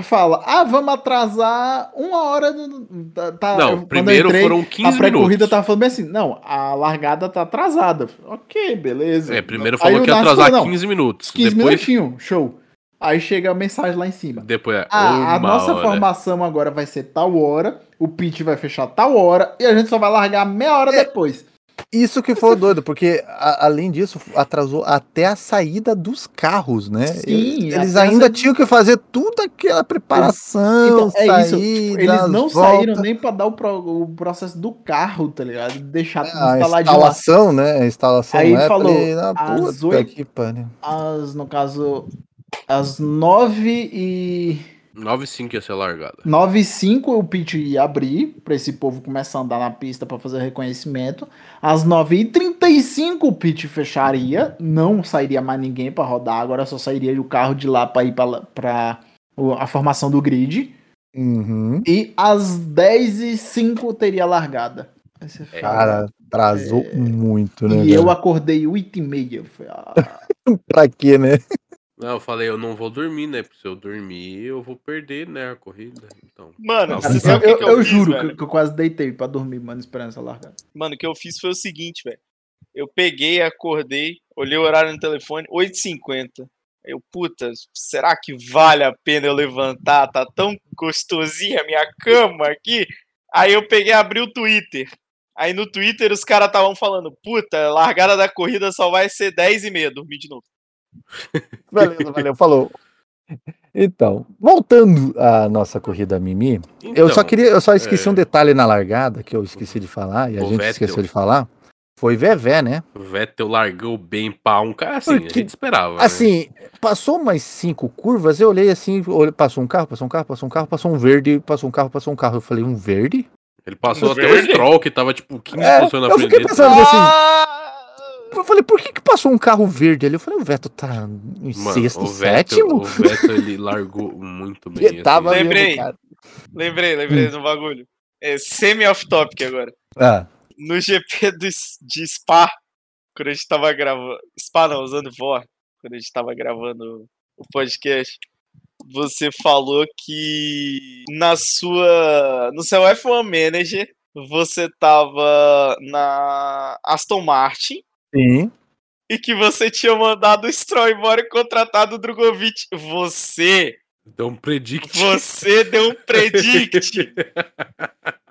E: fala, ah, vamos atrasar uma hora. do- da- tá,
C: Não,
E: eu-
C: primeiro
E: entrei,
C: foram
E: A
C: 15
E: pré-corrida
C: minutos.
E: tava falando bem assim, não, a largada tá atrasada. Ok, beleza.
C: É, primeiro
E: Aí
C: falou
E: o
C: que ia atrasar
E: falou, não,
C: 15 minutos.
E: 15
C: depois,
E: minutinhos, show. Aí chega a mensagem lá em cima.
C: depois é
E: Ah, a nossa
C: hora.
E: formação agora vai ser tal hora, o pitch vai fechar tal hora e a gente só vai largar meia hora
B: É.
E: depois.
B: Isso que foi doido, porque a- além disso, atrasou até a saída dos carros, né?
E: Sim,
B: eles ainda tinham que fazer toda aquela preparação,
E: Então, é isso. tipo, eles não
B: volta,
E: saíram nem pra dar o, pro- o processo do carro, tá ligado? Deixar tudo
B: a
E: instaladinho lá.
B: instalação, né? A instalação
E: Aí
B: é,
E: falou,
B: falei, "Ah,
E: às oito-
B: pariu."
E: As, no caso, às 9 e
C: 9 e 5 ia ser largada.
E: 9 e 5 o pitch ia abrir pra esse povo começar a andar na pista pra fazer reconhecimento. Às 9 e 35 o pitch fecharia, não sairia mais ninguém pra rodar, agora só sairia o carro de lá pra ir pra, pra a formação do grid.
B: Uhum.
E: E às 10 e 5 teria largada. Fala,
B: Cara, atrasou muito, né?
E: É. e eu
B: velho?
E: acordei 8 e meia. Eu falei, ah,
B: Pra quê, né?
C: Não, eu falei, eu não vou dormir, né? Porque se eu dormir, eu vou perder, né, a corrida. Então.
D: Mano, você
E: eu,
D: que,
E: eu-
D: que eu,
E: eu
D: fiz,
E: juro
D: velho?
E: que, eu quase deitei pra dormir, mano, esperando essa largada.
D: Mano, o que eu fiz foi o seguinte, velho. Eu peguei, acordei, olhei o horário no telefone, 8h50. Eu, puta, será que vale a pena eu levantar? Tá tão gostosinha a minha cama aqui. Aí eu peguei e abri o Twitter. Aí no Twitter os caras estavam falando, puta, a largada da corrida só vai ser 10h30, dormi de novo.
B: Beleza, valeu, falou. Então, voltando à nossa corrida Mimi, eu só
C: Então,
B: queria, eu só esqueci
C: é.
B: um detalhe na largada que eu esqueci de falar e a
C: O
B: gente
C: Vettel.
B: esqueceu de falar. Foi Vevé, né?
C: O Vettel largou bem pra um cara assim,
B: Porque,
C: a gente esperava. né?
B: Assim, passou umas cinco curvas, eu olhei assim, passou um carro, passou um carro, passou um carro, passou um verde, passou um carro, passou um carro. Eu falei, um verde?
C: Ele passou
D: Um
C: até o
D: verde?
C: Stroll, que tava tipo 15
B: É,
C: posições na
B: eu
C: frente
B: fiquei
C: dele.
B: pensando assim,
D: Ah!
B: Eu falei, por que que passou um carro verde ali? Eu falei, o Vettel tá em
C: Mano,
B: sexto,
C: o Vettel,
B: sétimo?
C: o Vettel ele largou muito bem.
B: Ele tava
C: assim.
D: Lembrei.
B: mesmo, cara.
D: Lembrei, lembrei um bagulho. É semi-off-topic agora.
B: Ah,
D: no GP do, de Spa, quando a gente tava gravando. Spa não, usando VOR, quando a gente tava gravando o podcast, você falou que na sua. No seu F1 Manager, você tava na Aston Martin
B: sim.
D: e que você tinha mandado o Stroll embora e contratado o Drogovic. Você.
C: Deu um predict.
D: Você deu um predict.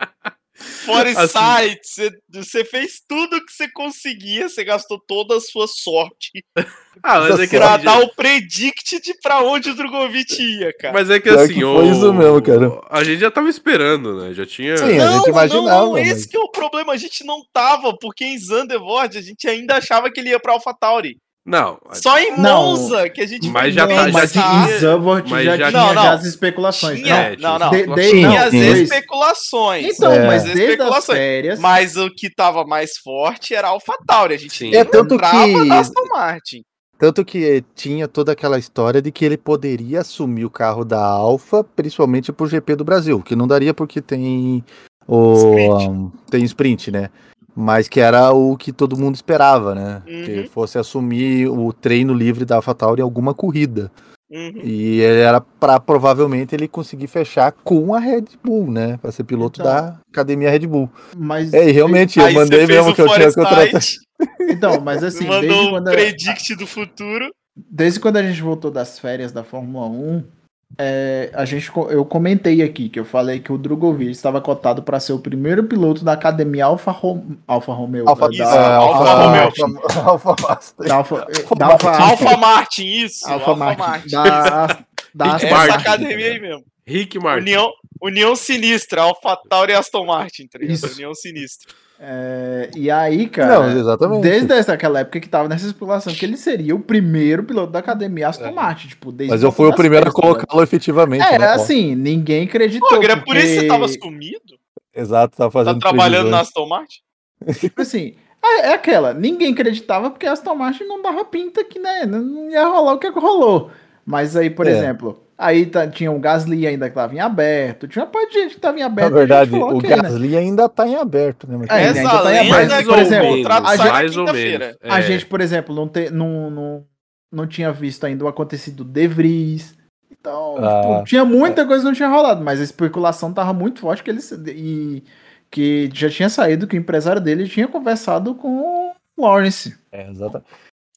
D: Fora
C: Assim.
D: site, você, você fez tudo que você conseguia, você gastou toda a sua sorte
C: Ah, mas é que
D: pra
C: assim,
D: dar o predict de pra onde o Drogovic ia, cara.
C: Mas é que
B: Pior
C: assim,
B: que foi
C: o-
B: isso mesmo, cara.
C: A gente já tava esperando, né? Já tinha.
B: Sim, a gente imaginava,
D: não,
B: mas-
D: esse que é o problema, a gente não tava, porque em Zandvoort a gente ainda achava que ele ia pra AlphaTauri.
C: Não,
D: Só em
E: Não.
D: Monza que a gente
C: Mas já tá- já
E: mas
C: tinha-
E: em
C: mas
E: já,
C: já-
E: tinha
D: Não, não.
E: já as especulações.
D: Tinha,
C: É,
D: não, não.
E: De- de-
D: Tinha as
B: sim.
D: especulações.
E: Então,
B: É.
E: mas
D: As
E: as
D: especulações.
E: férias...
D: Mas o que tava mais forte era a AlphaTauri. A gente
C: Sim.
B: É, tanto que-
D: da Aston Martin.
B: Tanto que tinha toda aquela história de que ele poderia assumir o carro da Alfa, principalmente pro GP do Brasil, que não daria porque tem o
D: Sprint.
B: um, tem sprint, né? Mas que era o que todo mundo esperava, né?
D: Uhum.
B: Que fosse assumir o treino livre da AlphaTauri em alguma corrida.
D: Uhum.
B: E ele era para provavelmente ele conseguir fechar com a Red Bull, né? Para ser piloto
E: Então.
B: da academia Red Bull.
E: Mas
B: É, e realmente, eu mandei mesmo que eu tinha contratado.
E: Então, mas assim, desde
D: Mandou um
E: quando, a,
D: predict do futuro.
E: desde quando a gente voltou das férias da Fórmula 1, é, a gente, eu comentei aqui que eu falei que o Drogovic estava cotado para ser o primeiro piloto da academia Alfa, Rom, Alfa Romeo.
B: Alfa,
E: da,
D: Isso,
B: é,
D: Alfa
B: Alfa,
D: Romeo.
B: Alfa, Alfa
E: da Alfa, da Alfa,
D: Alfa Martin, isso.
E: Alfa
D: Alfa
E: Martin,
D: Martin.
E: da, da
C: Rick Martin.
D: academia aí mesmo.
C: Rick Martin.
D: União, União Sinistra, Alfa Tauri e Aston Martin, tá?
E: Isso.
D: União Sinistra.
E: É, e aí, cara,
B: Não, exatamente.
E: desde essa, aquela época que tava nessa especulação, que ele seria o primeiro piloto da academia Aston Martin, tipo, desde
B: Mas eu
E: a
B: fui o primeiro a
E: tá ligado?
B: colocá-lo efetivamente.
E: É,
B: né, pô?
E: assim, ninguém acreditou.
D: Pô, era por isso que você tava sumido?
B: Exato, tava
D: Tá
B: fazendo
D: trabalhando na. Aston Martin?
E: Tipo assim, é, é aquela, ninguém acreditava porque a Aston Martin não dava pinta que, né, não ia rolar o que rolou. Mas aí, por
B: É.
E: exemplo, aí tá- tinha o Gasly ainda que tava em aberto, tinha uma parte de gente que tava em
B: Na
E: aberto.
B: verdade,
E: e a gente falou,
B: o
E: ok, né?
B: Gasly ainda tá em aberto, né? Mas
E: É,
B: bem.
E: ainda tá em aberto.
D: é
E: Por
D: o
E: exemplo, a
D: na
C: mais ou menos.
E: A
C: É.
E: gente, por exemplo, não, te, não, não, não tinha visto ainda o acontecido De Vries. Então,
B: Ah,
E: tipo, tinha muita coisa que não tinha rolado, mas a especulação tava muito forte que ele e que já tinha saído que o empresário dele tinha conversado com o Lawrence.
B: É, exatamente.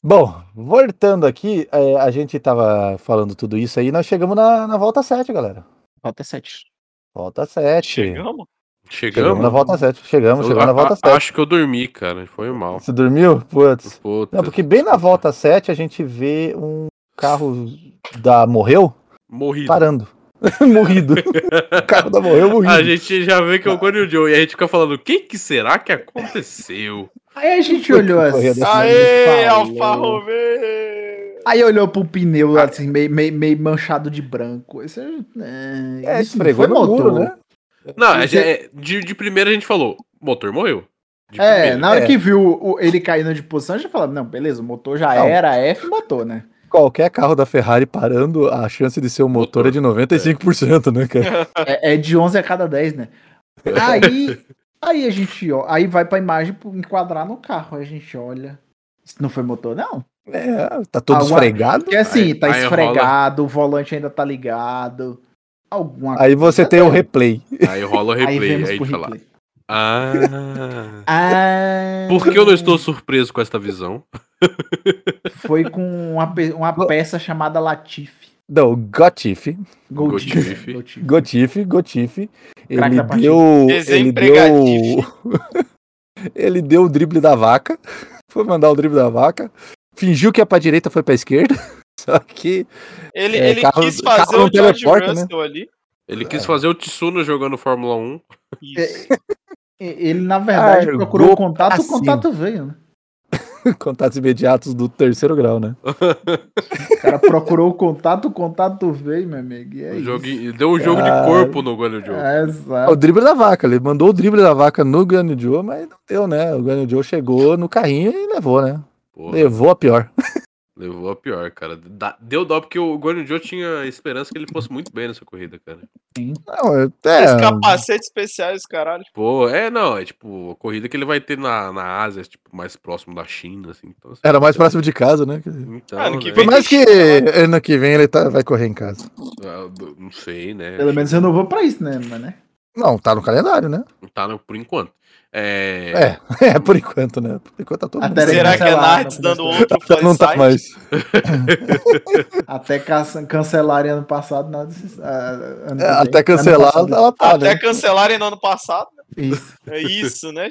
B: Bom, voltando aqui, é, a gente tava falando tudo isso aí, nós chegamos na, na volta 7, galera.
E: Falta 7.
B: Volta 7.
D: Chegamos?
B: Chegamos
C: Chegamos?
B: na volta 7. Chegamos,
C: Eu
B: chegamos na
C: a-
B: volta
C: a-
B: 7.
C: Acho que eu dormi, cara. Foi mal.
B: Você dormiu? Putz.
C: Puta.
B: Não, porque bem na volta 7 a gente vê um carro da Morreu
C: Morri.
B: parando. Morrido. o carro da Morreu morrido.
C: A gente já vê que é o Gordon e o Joe. E a gente fica falando, o que que será que aconteceu?
E: Aí a gente olhou assim.
D: Aê,
E: falou.
D: Alfa Romeo!
E: Aí olhou pro pneu assim, meio, meio, meio manchado de branco. Esse é,
B: É,
E: isso
B: esfregou no
E: foi
B: muro,
E: motor.
B: né?
C: Não,
E: Você-
C: é- de, de primeira a gente falou, motor morreu. De
E: É,
C: primeira.
E: na hora
B: É.
E: que viu o- ele caindo de posição, já falava, não, beleza, o motor já
B: Não.
E: era F motor, né?
B: Qualquer carro da Ferrari parando, a chance de ser o motor,
C: Motor,
B: é de 95%, né, cara?
E: É, é de 11 a cada 10, né? Aí, aí a gente, ó, aí vai pra imagem enquadrar no carro, aí a gente olha. Isso não foi motor, não?
B: É, tá todo
E: Alguma-
B: esfregado.
E: Porque assim,
C: Aí-
E: tá
C: aí
E: esfregado, o volante ainda tá ligado. Alguma
B: Aí você tem o replay.
C: Aí rola o
E: Aí
C: replay. Aí,
E: vemos
C: a gente
E: pro
C: fala,
E: replay.
C: ah...
E: Ah,
C: Por que eu não estou surpreso com esta visão?
E: Foi com uma, pe- uma peça chamada Latifi.
B: Não, Gotif.
C: Gotif.
E: Gotif.
B: Gotif, Ele deu. Ele deu. Ele deu o drible da vaca. Foi mandar o drible da vaca. Fingiu que ia pra direita, foi pra esquerda. Só que.
D: Ele,
B: É,
D: ele
B: carro-
D: quis fazer o George
B: né?
D: Russell ali.
C: Ele quis fazer o Tsuno jogando Fórmula 1.
D: Isso.
E: Ele, na verdade,
B: Ah,
E: procurou contato, o contato veio, né?
B: Contatos imediatos do terceiro grau, né?
E: O cara procurou o contato, o contato veio, meu amigo. E é
C: O deu um jogo
B: Cara.
C: de corpo no Guanyu Joe.
E: É,
B: O
E: exato.
B: drible da vaca. Ele mandou o drible da vaca no Guanyu Joe, mas não deu, né? O Guanyu Joe chegou no carrinho e levou, né?
C: Porra,
B: Levou a pior.
C: levou a pior, cara. Deu dó porque o Guanyu Joe tinha esperança que ele fosse muito bem nessa corrida, cara.
B: Não, é,
D: Os
B: é,
D: capacetes especiais, caralho.
C: Pô, é, não, é tipo, a corrida que ele vai ter na, na Ásia, tipo, mais próximo da China, assim. Então, assim,
B: era mais próximo de casa, né?
C: Então,
D: que
C: né,
B: Por mais que
D: China
B: ano que vem ele tá- vai correr em casa.
C: ah, Não sei, né?
E: Pelo menos renovou pra isso, né? Mas, né?
B: Não, tá no calendário, né?
C: Tá, né, por enquanto. É.
B: É, é, por enquanto, né? Por enquanto tá todo mundo.
D: Será que é Nardes
E: não
D: dando outro
B: Até não tá mais.
E: Até can- cancelarem ano passado, nada. se- ah, ano
B: É, até cancelar, ela tá,
D: Até
B: né?
D: cancelarem no ano passado.
E: Isso,
D: É isso, né?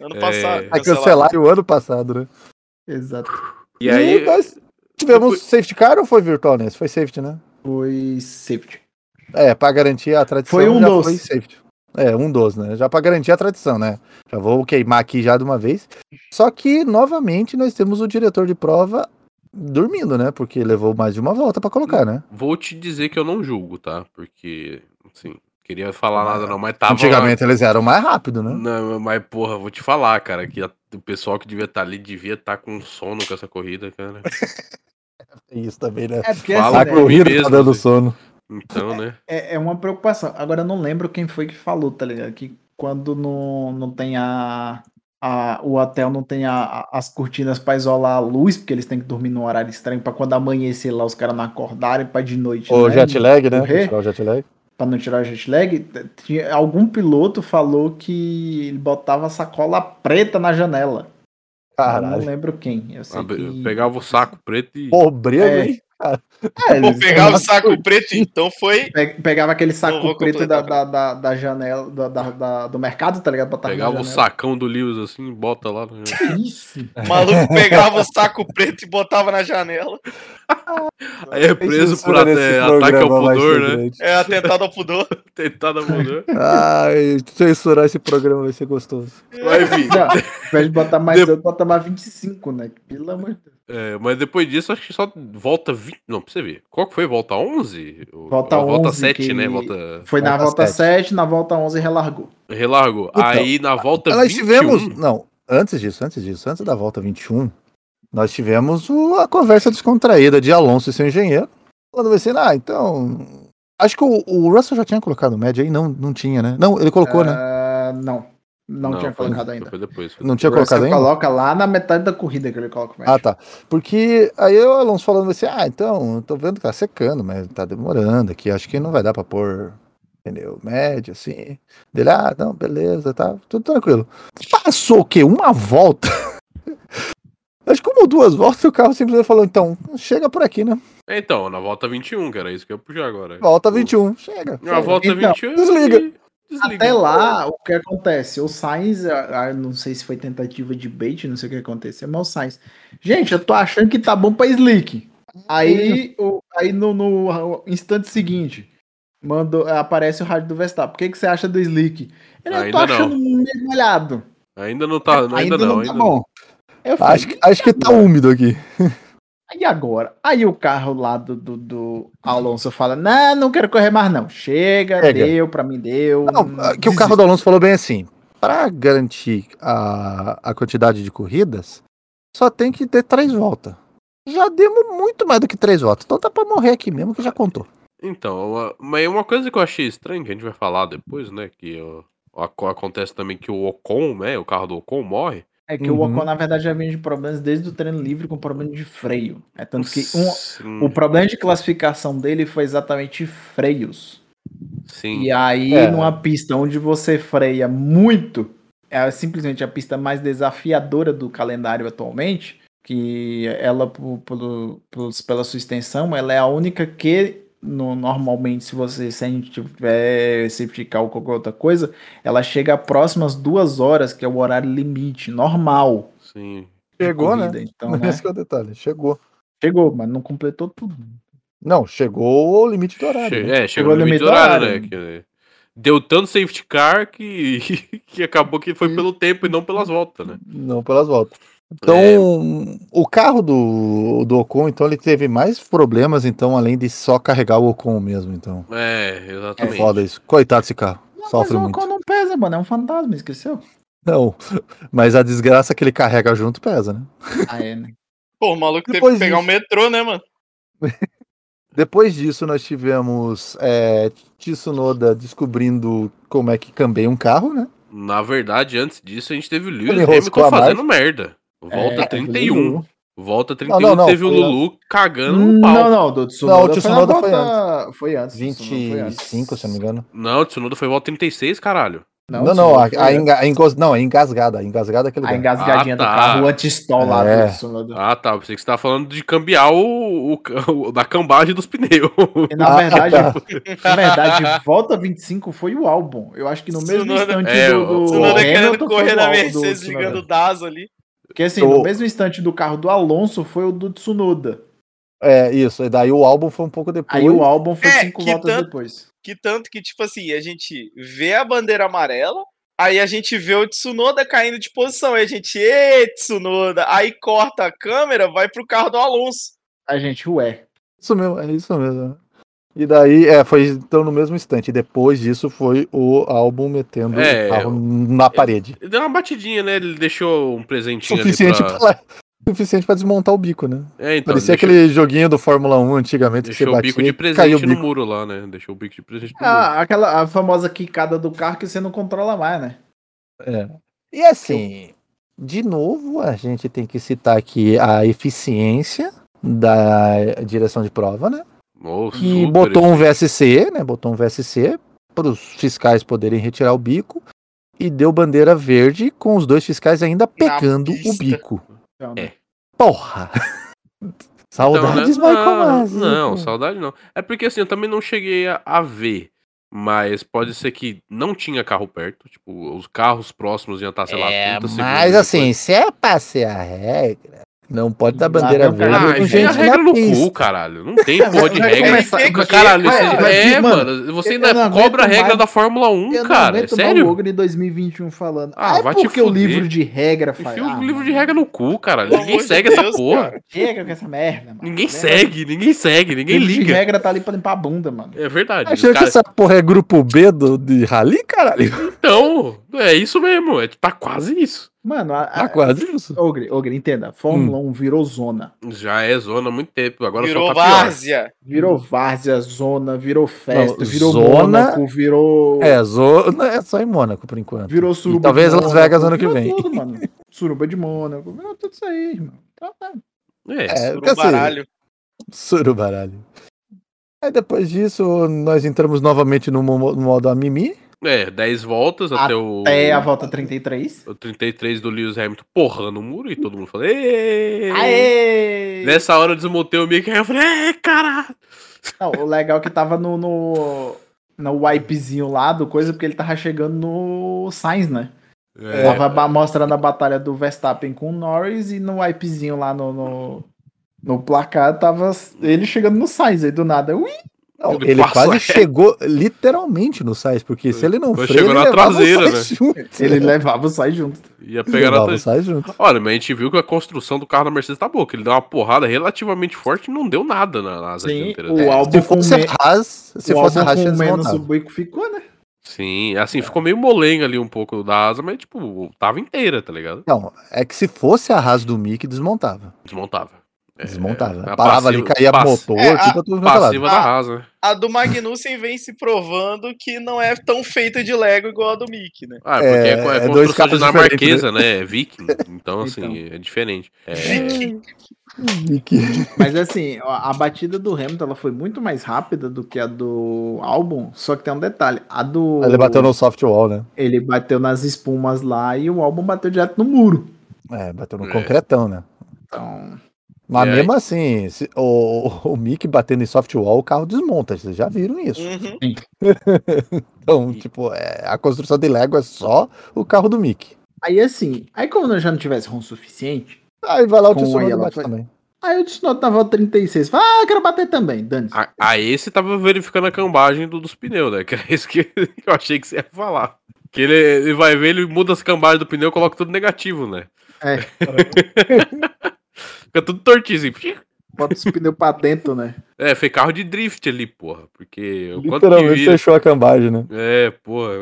D: Ano
C: É.
D: passado.
B: Vai cancelar o ano passado, né?
E: exato.
C: E aí,
B: nós tivemos safety car ou foi virtual nesse? Foi safety, né?
E: Foi safety.
B: É, pra garantir a tradição.
E: Foi um
B: já
E: dos.
B: Foi safety. É, um dos, né? Já pra garantir a tradição, né? Já vou queimar aqui já de uma vez. Só que, novamente, nós temos o diretor de prova dormindo, né? Porque levou mais de uma volta pra colocar, né?
C: vou te dizer que eu não julgo, tá? Porque, assim, queria falar nada não, mas tava...
B: Antigamente eles eram mais rápidos, né?
C: Não, mas porra, vou te falar, cara, que a- o pessoal que devia estar ali devia estar com sono com essa corrida, cara.
B: Isso também, né?
E: É porque
C: Fala
E: assim, né,
B: corrida tá dando
C: assim.
B: sono.
C: Então, né?
E: é, é uma preocupação. Agora eu não lembro quem foi que falou, tá ligado? Que quando não, não tem a, a. O hotel não tem a- a- as cortinas pra isolar a luz, porque eles têm que dormir num horário estranho, pra quando amanhecer lá os caras não acordarem pra de noite.
B: O
E: né,
B: jet lag, né?
E: correr.
B: Tirar o jet lag.
E: Pra não tirar o jet lag. Tinha, algum piloto falou que ele botava sacola preta na janela. Eu não
B: Caralho.
E: lembro quem. Eu sei
C: Ah,
E: que...
C: Pegava o saco preto e.
B: Pobreza,
E: É.
B: hein?
E: É, eles-
D: pegar o saco preto, então foi.
E: Pe- Pegava aquele saco preto da, da, da, da janela da, da- da- do mercado, tá ligado? Na
C: Pegava o sacão do Lewis assim e bota lá.
E: Que Isso.
D: O maluco pegava o saco preto e botava na janela.
C: Aí é preso por até, ataque ao
B: programa vai
C: pudor,
B: ser
C: né?
D: É atentado ao pudor.
C: Tentado ao pudor.
B: Ai, censurar esse programa vai ser gostoso.
C: Vai vir.
E: Não, invés de botar mais
C: De-
E: 8, bota mais 25, né? Pelo amor de Deus.
C: É, mas depois disso, acho que só volta 20. Não, pra você ver. Qual que foi? Volta 11? O-
E: Volta
C: a Volta
E: 11
C: 7,
E: que-
C: né? Volta.
E: Foi na
B: Volta
E: volta
B: sete.
E: 7, na volta 11 relargou.
C: Relargou.
B: Então,
C: Aí na volta
B: Nós
C: 21.
B: tivemos. Não, antes disso, antes disso, antes da volta 21, nós tivemos o- a conversa descontraída de Alonso e seu engenheiro. Falando assim, ah, então. Acho que o, o Russell já tinha colocado o médio aí? Não, não tinha, né? Não, ele colocou, né?
E: Ah, não, não, tinha
C: foi-
E: colocado ainda.
C: Foi depois. foi
B: Não tinha colocado ainda?
E: coloca lá na metade da corrida que ele coloca o.
B: Ah, tá. Porque aí o Alonso falando assim, ah, então, eu tô vendo que tá secando, mas tá demorando aqui, acho que não vai dar pra pôr pneu médio, assim. Dele, ah, não, beleza, tá, tudo tranquilo. Passou o quê? Uma volta? acho que uma ou duas voltas o carro simplesmente falou, então, chega por aqui, né?
C: Então, na volta 21, que era isso que eu ia puxar agora.
B: Volta 21, chega.
C: Na
B: chega.
C: volta
E: Então,
C: 21.
B: desliga.
C: Desliga.
E: Até lá, o que acontece? O Sainz, ah, ah, não sei se foi tentativa de bait, não sei o que aconteceu, mas o Sainz. Gente, eu tô achando que tá bom pra Slick. Aí, o, aí no, no instante seguinte, mandou, aparece o rádio do Verstappen. O que, que você acha do Slick? Ele, eu tô
C: Ainda não.
E: achando meio molhado.
C: Ainda não tá. Ainda, não,
E: tá
C: ainda
E: bom. Eu falei,
B: Acho acho que tá úmido aqui.
E: E agora? Aí o carro lá do, do, do Alonso fala: Não, não quero correr mais, não. Chega,
B: Chega.
E: deu, pra mim deu.
B: Não, que o carro do Alonso falou bem assim, para garantir a, a quantidade de corridas, só tem que ter três voltas. Já demos muito mais do que três voltas, então tá pra morrer aqui mesmo que já contou.
C: Então, mas uma coisa que eu achei estranha, que a gente vai falar depois, né? Que ó, ac- acontece também que o Ocon, né? O carro do Ocon morre.
E: É que o
B: Uhum.
E: Ocon, na verdade, já vinha de problemas desde o treino livre com problema de freio. É tanto que um- o problema de classificação dele foi exatamente freios.
C: sim.
E: E aí,
B: É.
E: numa pista onde você freia muito, é simplesmente a pista mais desafiadora do calendário atualmente, que ela, por- pelo- pelos- pela sua extensão, ela é a única que, no- normalmente, se você se a gente tiver safety car ou qualquer outra coisa, ela chega próximas duas horas, que é o horário limite, normal.
C: Sim.
B: Chegou, né?
E: corrida. Então, né,
B: Esse que é o detalhe, chegou.
E: chegou, mas não completou tudo.
B: Não, chegou o limite do horário.
C: Che-
B: né?
C: É, chegou no limite do horário, né? que- deu tanto safety car que, que acabou que foi pelo tempo e não pelas voltas, né?
B: Não pelas voltas. Então,
C: É.
B: o carro do, do Ocon, então, ele teve mais problemas, então, além de só carregar o Ocon mesmo, então.
C: É,
B: É
C: exatamente.
B: foda isso. Coitado desse carro.
E: Não,
B: Sofre
E: mas o
B: muito.
E: Ocon não pesa, mano, é um fantasma, esqueceu?
B: Não, mas a desgraça que ele carrega junto pesa, né?
E: Ah, é, né?
D: Pô, o maluco teve
B: Depois
D: que pegar o
B: disso-
D: metrô, né, mano?
B: Depois disso, nós tivemos é, Tsunoda descobrindo como é que cambeia um carro, né?
C: Na verdade, antes disso, a gente teve o Lewis Hamilton fazendo merda. Volta
E: É,
C: 31. Volta 31
B: não, não,
C: teve o Lulu cagando no pau.
E: Não, não, do Tsunoda,
B: Não, o
E: foi,
B: Tsunoda foi
E: volta... foi antes. foi antes.
B: 25, se não me engano.
C: Não, o Tsunoda foi volta 36, caralho.
B: Não, não,
E: Tsunoda
B: a, a,
E: antes.
B: enga- a engos- não, a engasgada. A engasgada que ele
E: A engasgadinha
C: Ah,
E: do
C: tá.
E: carro, o anti-stall lá
B: É.
E: do Tsunoda.
C: Ah, tá. Pensei que você tava falando de cambiar o, o- o- da cambagem dos pneus.
E: E na
B: Ah,
E: verdade,
B: tá.
E: na verdade, volta 25 foi o álbum. Eu acho que no mesmo
D: Tsunoda-
E: instante
C: É,
E: do,
C: o
E: do
D: Tsunoda
E: Hamilton
D: querendo correr na
E: do
D: Mercedes, ligando o DAS ali.
E: Porque assim, no mesmo instante do carro do Alonso foi o do Tsunoda.
B: É, isso. E daí o álbum foi um pouco depois.
E: Aí o álbum foi
D: É,
E: cinco voltas
D: tanto-
E: depois.
D: Que tanto que, tipo assim, a gente vê a bandeira amarela, aí a gente vê o Tsunoda caindo de posição, aí a gente, ê, Tsunoda, aí corta a câmera, vai pro carro do Alonso.
E: A gente, ué.
B: Isso mesmo, é isso mesmo. E daí, é, foi então no mesmo instante. Depois disso foi o álbum metendo
C: É,
B: o carro na parede.
C: Ele deu uma batidinha, né? Ele deixou um presentinho
B: Suficiente
C: ali pra...
B: pra... Suficiente pra desmontar o bico, né?
C: É, então,
B: Parecia
C: deixou,
B: aquele joguinho do Fórmula 1 antigamente que você
C: deixou o
B: batia
C: bico de presente no
B: bico.
C: muro lá, né? Deixou o bico de presente no muro.
E: Ah, aquela a famosa quicada do carro que você não controla mais, né?
B: É. E assim, de novo, a gente tem que citar aqui a eficiência da direção de prova, né?
C: Oh,
B: Que
C: super
B: botou um VSC, né? Botou um VSC para os fiscais poderem retirar o bico. e deu bandeira verde com os dois fiscais ainda pegando o bico.
C: É.
B: Porra! Saudades,
C: Então, né?
B: Michael
C: não,
B: Masi.
C: Não, saudade não. É porque assim, eu também não cheguei a, a ver. Mas pode ser que não tinha carro perto. Tipo, os carros próximos iam estar, sei lá,
B: É,
C: 30 segundos.
B: mas assim,
C: depois.
B: se é pra ser a regra, não pode dar bandeira
E: o cara
B: verde
C: Ah,
B: com
C: enfia a
B: gente
C: regra no
B: pista.
C: cu, caralho. Não tem porra de regra. Caralho,
D: vai-
C: é,
E: mano.
C: Você ainda
E: não
C: cobra a regra
E: mais-
C: da Fórmula 1,
E: Eu não
C: cara. É
E: aguento mais
C: sério?
E: o Ogre em 2021 falando.
C: Ah,
E: Ah, é
C: vai te
E: porque o
C: fuder.
E: livro de regra faz.
C: Enfia
E: ah,
C: o livro
E: mano,
C: de regra no cu, caralho. Ninguém segue essa porra.
E: Chega com essa merda, mano.
C: Ninguém segue, ninguém segue, ninguém
E: livro de
C: liga.
E: regra tá ali pra limpar a bunda, mano.
C: É verdade. Cara-
B: que essa porra é grupo B de rally, caralho?
C: Então, é isso mesmo. É, tá quase isso.
E: Mano, a,
B: Tá
E: a,
B: quase isso.
E: Ogre, Ogre, entenda. Fórmula 1 virou zona.
C: Já é zona há muito tempo. Agora
D: Virou
C: só tá pior.
D: várzea.
E: Virou várzea, zona, virou festa,
B: Não,
E: virou
B: zona-
E: Mônaco, virou.
B: É, zona é só em Mônaco por enquanto.
E: Virou
B: E
E: suruba.
B: talvez
E: de
B: Las
E: Mônaco,
B: Vegas ano que vem.
E: Tudo, mano. Suruba de Mônaco, virou tudo isso aí, irmão. Então, tá.
C: É,
B: É, porque assim,
D: baralho.
B: Surubaralho. Aí depois disso, nós entramos novamente no modo Amimi.
C: É, 10 voltas até, o.
E: Até a volta 33.
C: O 33 do Lewis Hamilton porrando o muro e todo mundo falou. "Ê!"
E: Aê!
C: Nessa hora eu desmontei o mic e eu falei, é, caralho.
E: Não, o legal é que tava no, no, no wipezinho lá do coisa, porque ele tava chegando no Sainz, né?
C: É,
E: Tava mostrando a batalha do Verstappen com o Norris e no wipezinho lá no, no, no placar tava ele chegando no Sainz, aí do nada. Ui!
B: Não,
C: Ele
B: ele, quase
C: reto.
B: chegou literalmente no Sainz, porque se ele não
C: Mas
B: freia,
C: chegou
B: ele
C: na traseira,
B: junto.
E: Ele levava o Sainz junto.
C: Ia pegar na
B: levava o Sainz junto.
C: Olha, mas a gente viu que a construção do carro da Mercedes tá boa, que ele deu uma porrada relativamente forte e não deu nada na, na asa
E: Sim,
C: dianteira
E: o
C: dele.
E: álbum
B: Se
E: com,
B: fosse
E: me...
B: Haas, se
E: o
B: fosse Haas,
E: menos o bico ficou, né?
C: Sim, assim, ficou meio molenga ali um pouco da asa, mas, tipo, tava inteira, tá ligado?
B: Não, é que se fosse a Haas do Mick, desmontava.
C: Desmontava. É,
B: Desmontava.
C: a
B: Parava ali,
C: passiva-
B: caía
C: pass-
B: motor,
D: É, a-
B: tipo tudo é.
C: Passiva da asa, né?
D: A do Magnussen vem se provando que não é tão feita de Lego igual a do Mickey, né?
C: Ah, porque é,
B: É,
C: é,
B: é
C: construção
B: dois carros
C: dinamarquesa, né? É viking. Então, assim, é diferente. É,
B: Mick.
E: Mas assim, a a batida do Hamilton ela foi muito mais rápida do que a do álbum, só que tem um detalhe. A do.
B: Ele bateu no soft wall, né?
E: Ele bateu nas espumas lá e o álbum bateu direto no muro.
B: É, bateu no
C: É.
B: concretão, né?
E: Então.
B: Mas
C: aí?
B: mesmo assim, se- o, o Mick batendo em soft wall, o carro desmonta. Vocês já viram isso.
D: Uhum.
B: Então, tipo, é, a construção de Lego é só o carro do Mick.
E: Aí assim, aí como eu já não tivesse ROM suficiente,
B: Aí vai lá o Tsunoda
E: aí
B: bate
E: foi-
B: também.
E: aí o Tsunoda tava 36. Fala, ah, eu quero bater também, dane
C: a, a esse tava verificando a cambagem do- dos pneus, né? Que é isso que, eu achei que você ia falar. Que ele, ele vai ver, ele muda as cambagens do pneu e coloca tudo negativo, né?
E: É.
C: Fica tudo tortinho, assim.
E: Bota os pneus pra dentro, né?
C: É, foi carro de drift ali, porra. Porque
B: Literalmente
C: vira...
B: fechou a cambagem, né?
C: É, porra.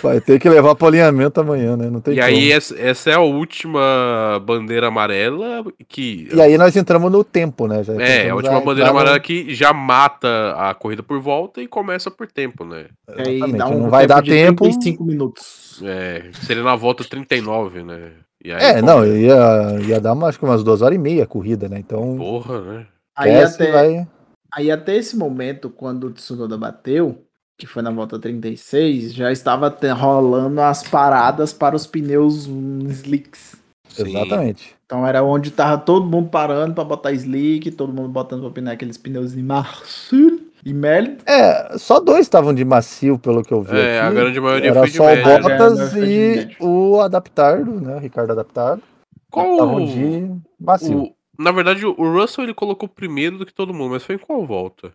B: Vai ter que levar pro alinhamento amanhã, né? Não tem
C: E
B: como.
C: aí, essa, essa é a última bandeira amarela que.
B: E aí nós entramos no tempo, né? Já
C: É, a última bandeira
B: entrar no-
C: amarela que já mata a corrida por volta e começa por tempo, né?
E: Aí
B: Exatamente,
E: dá um
B: não vai dar
E: de
B: tempo.
E: 35 minutos.
C: É, seria na volta 39, né? E aí,
B: É,
C: como-
B: não, ia, ia dar uma, acho que umas duas horas e meia a corrida, né? Então,
C: Porra, né?
E: Aí até,
B: vai...
E: aí até esse momento, quando o Tsunoda bateu, que foi na volta 36, já estava rolando as paradas para os pneus slicks.
C: Sim.
B: Exatamente.
E: Então era onde tava todo mundo parando para botar slick, todo mundo botando pra pinar aqueles pneus de macio e mel.
B: É, só dois estavam de macio, pelo que eu vi.
C: É,
B: aqui.
C: a grande maioria
B: Era
C: foi de
B: só o
C: média.
E: É,
B: Bottas
E: de
B: e o Adaptardo, né? O Ricardo Adaptardo.
C: Qual
B: Estavam de macio.
C: o... Na verdade, o Russell ele colocou primeiro do que todo mundo, mas foi em qual volta?